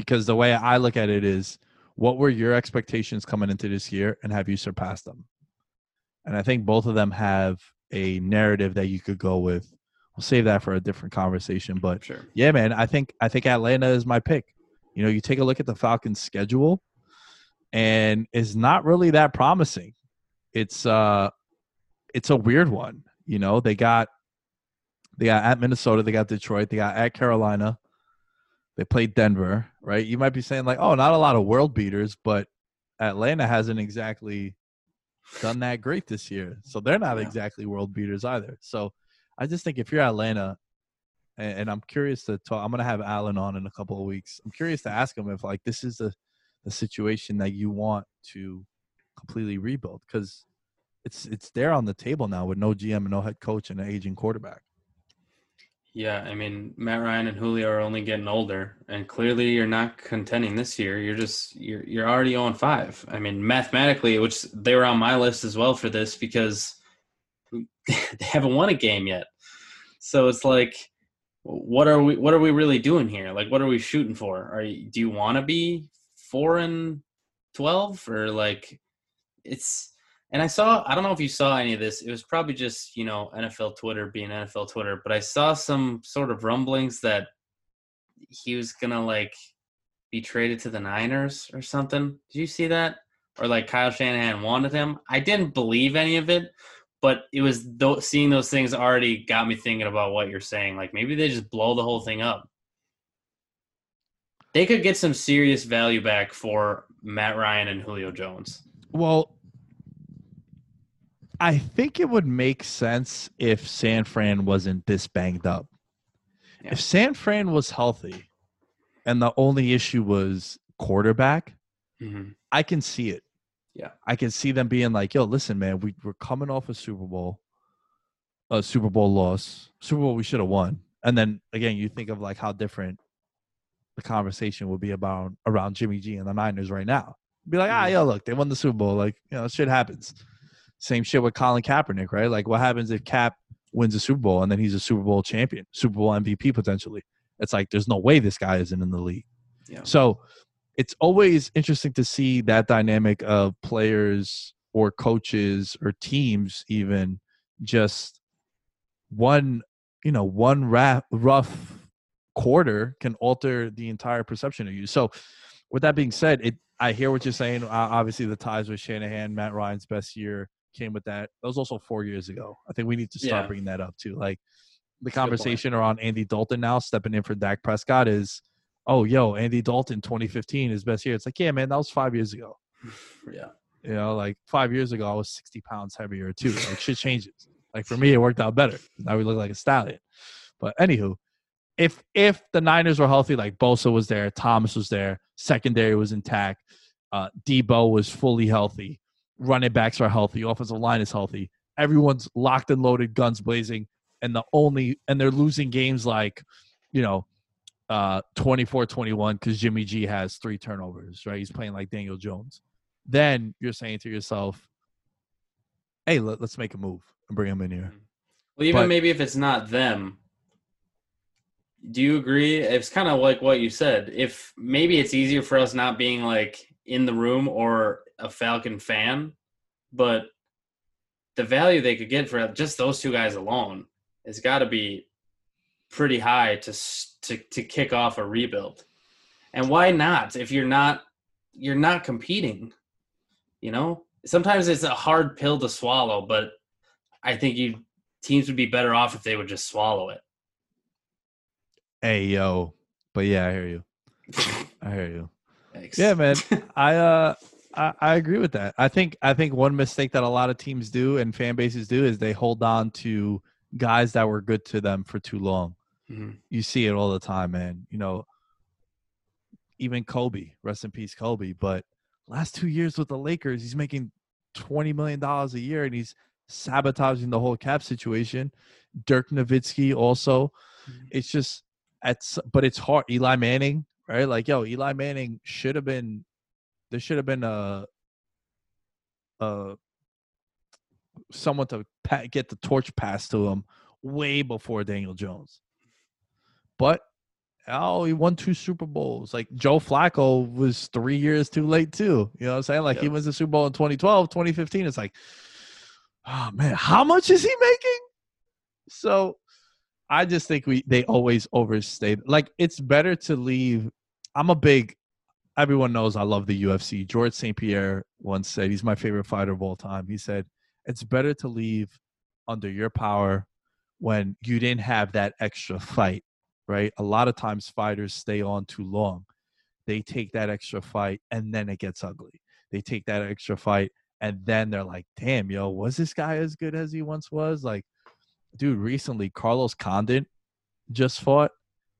Because the way I look at it is what were your expectations coming into this year and have you surpassed them? And I think both of them have a narrative that you could go with. We'll save that for a different conversation. But Sure. yeah, man, I think I think Atlanta is my pick. You know, you take a look at the Falcons' schedule, and it's not really that promising. It's uh, it's a weird one. You know, they got they got at Minnesota, they got Detroit, they got at Carolina, they played Denver. Right? You might be saying like, oh, not a lot of world beaters, but Atlanta hasn't exactly done that great this year, so they're not Yeah. exactly world beaters either. So I just think if you're Atlanta, and, and I'm curious to talk. I'm gonna have Alan on in a couple of weeks. I'm curious to ask him if like this is the the situation that you want to completely rebuild because it's it's there on the table now with no GM and no head coach and an aging quarterback. Yeah, I mean Matt Ryan and Julio are only getting older, and clearly you're not contending this year. You're just you're you're already on five. I mean, mathematically, which they were on my list as well for this because they haven't won a game yet. So it's like, what are we what are we really doing here? Like, what are we shooting for? Are you, do you want to be four and twelve or like it's and I saw, I don't know if you saw any of this. It was probably just, you know, NFL Twitter being NFL Twitter, but I saw some sort of rumblings that he was going to like be traded to the Niners or something. Did you see that? Or like Kyle Shanahan wanted him. I didn't believe any of it, but it was th- seeing those things already got me thinking about what you're saying. Like maybe they just blow the whole thing up. They could get some serious value back for Matt Ryan and Julio Jones. Well, I think it would make sense if San Fran wasn't this banged up. Yeah. If San Fran was healthy and the only issue was quarterback, Mm-hmm. I can see it. Yeah. I can see them being like, yo, listen, man, we, we're coming off a Super Bowl, a Super Bowl loss. Super Bowl we should have won. And then again, you think of like how different the conversation would be about around Jimmy G and the Niners right now. Be like, ah, Mhm. yo, look, they won the Super Bowl. Like, you know, shit happens. Same shit with Colin Kaepernick, right? Like, what happens if Cap wins a Super Bowl and then he's a Super Bowl champion, Super Bowl MVP potentially? It's like, there's no way this guy isn't in the league. Yeah. So it's always interesting to see that dynamic of players or coaches or teams even just one, you know, one ra- rough quarter can alter the entire perception of you. So with that being said, it I hear what you're saying. Uh, obviously, the ties with Shanahan, Matt Ryan's best year came with that. That was also four years ago. I think we need to start Yeah. bringing that up too. Like the conversation around Andy Dalton now stepping in for Dak Prescott is, oh, yo, Andy Dalton 2015 his best year. It's like, yeah, man, that was five years ago. Yeah. You know, like five years ago, I was 60 pounds heavier too. Like shit changes. Like for me, it worked out better. Now we look like a stallion. But anywho, if if the Niners were healthy, like Bosa was there, Thomas was there, secondary was intact, uh, Deebo was fully healthy, running backs are healthy, offensive line is healthy, everyone's locked and loaded, guns blazing, and the only and they're losing games like, you know, uh 24-21 because Jimmy G has three turnovers, right? He's playing like Daniel Jones. Then you're saying to yourself, hey, let, us make a move and bring him in here. Well, even But- maybe if it's not them, do you agree? It's kind of like what you said. If maybe it's easier for us not being like in the room or a Falcon fan, but the value they could get for just those two guys alone has got to be pretty high to to to kick off a rebuild. And why not? If you're not you're not competing, you know. Sometimes it's a hard pill to swallow, but I think you teams would be better off if they would just swallow it. Hey yo, but yeah, I hear you. I hear you. Thanks. Yeah, man. I uh I, I agree with that. I think I think one mistake that a lot of teams do and fan bases do is they hold on to guys that were good to them for too long. Mm-hmm. You see it all the time, man. You know, even Kobe, rest in peace, Kobe. But last two years with the Lakers, he's making twenty million dollars a year, and he's sabotaging the whole cap situation. Dirk Nowitzki also. Mm-hmm. It's just at, but it's hard. Eli Manning, right? Like, yo, Eli Manning should have been there should have been a, a someone to get the torch passed to him way before Daniel Jones. But oh, he won two Super Bowls. Like Joe Flacco was three years too late too. You know what I'm saying? Like yep. he wins the Super Bowl in 2012, 2015. It's like, oh man, how much is he making? So I just think we they always overstate. Like it's better to leave. I'm a big everyone knows I love the UFC. George St. Pierre once said, he's my favorite fighter of all time. He said, it's better to leave under your power when you didn't have that extra fight, right? A lot of times fighters stay on too long. They take that extra fight and then it gets ugly. They take that extra fight and then they're like, damn, yo, was this guy as good as he once was? Like, dude, recently Carlos Condit just fought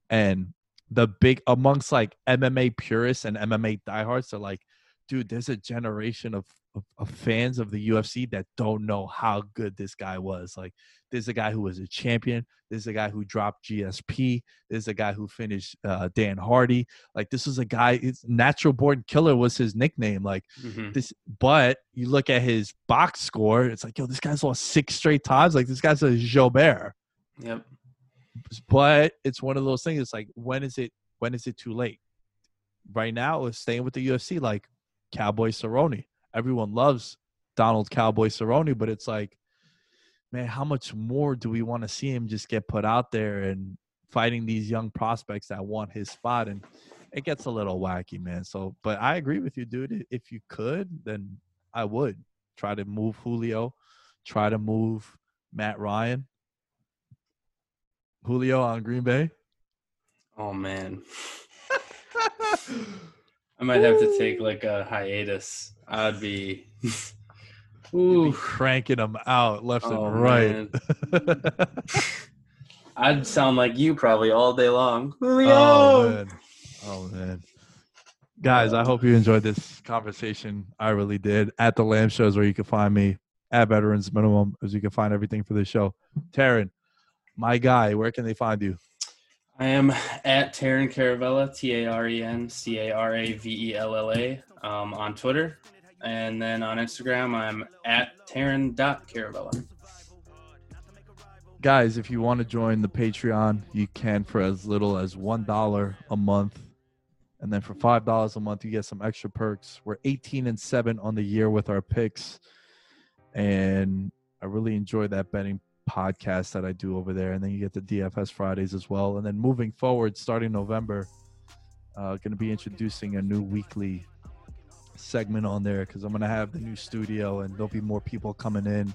and the big amongst like MMA purists and MMA diehards are like, dude, there's a generation of, of, of, fans of the UFC that don't know how good this guy was. Like, there's a guy who was a champion. There's a guy who dropped GSP. There's a guy who finished uh, Dan Hardy. Like, this is a guy. It's natural born killer was his nickname. Like mm-hmm. this, but you look at his box score. It's like, yo, this guy's lost six straight times. Like, this guy's a Jobert. Yep but it's one of those things. It's like when is it when is it too late? Right now, it's staying with the UFC like Cowboy Cerrone. Everyone loves Donald Cowboy Cerrone, but it's like, man, how much more do we want to see him just get put out there and fighting these young prospects that want his spot? And it gets a little wacky, man. So, but I agree with you, dude. If you could, then I would try to move Julio, try to move Matt Ryan, Julio on Green Bay? Oh man. I might have to take like a hiatus. I'd be Ooh. cranking them out left oh, and right. I'd sound like you probably all day long. Julio! Oh man. Oh man. Guys, I hope you enjoyed this conversation. I really did. At the Lamb Shows where you can find me at Veterans Minimum, as you can find everything for the show. Taren, my guy, where can they find you? I am at Taren Caravella, T A R E N C A R A V E L L A, um, on Twitter. And then on Instagram, I'm at Taren.caravella. Guys, if you want to join the Patreon, you can for as little as $1 a month. And then for $5 a month, you get some extra perks. We're 18 and 7 on the year with our picks. And I really enjoy that betting podcast that I do over there, and then you get the DFS Fridays as well. And then moving forward, starting November, uh, going to be introducing a new weekly segment on there because I'm going to have the new studio, and there'll be more people coming in,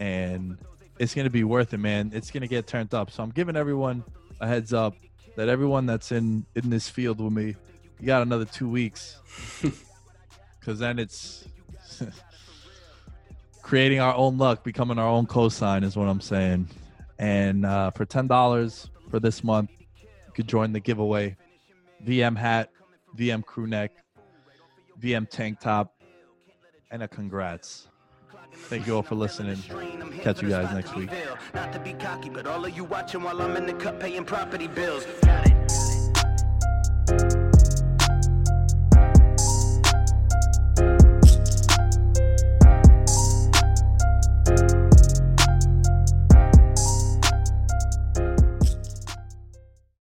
and it's going to be worth it, man. It's going to get turned up. So I'm giving everyone a heads up that everyone that's in in this field with me, you got another two weeks, because then it's creating our own luck, becoming our own cosign is what I'm saying. And uh, for ten dollars for this month, you could join the giveaway. VM hat, VM crew neck, VM tank top, and a congrats. Thank you all for listening. Catch you guys next week.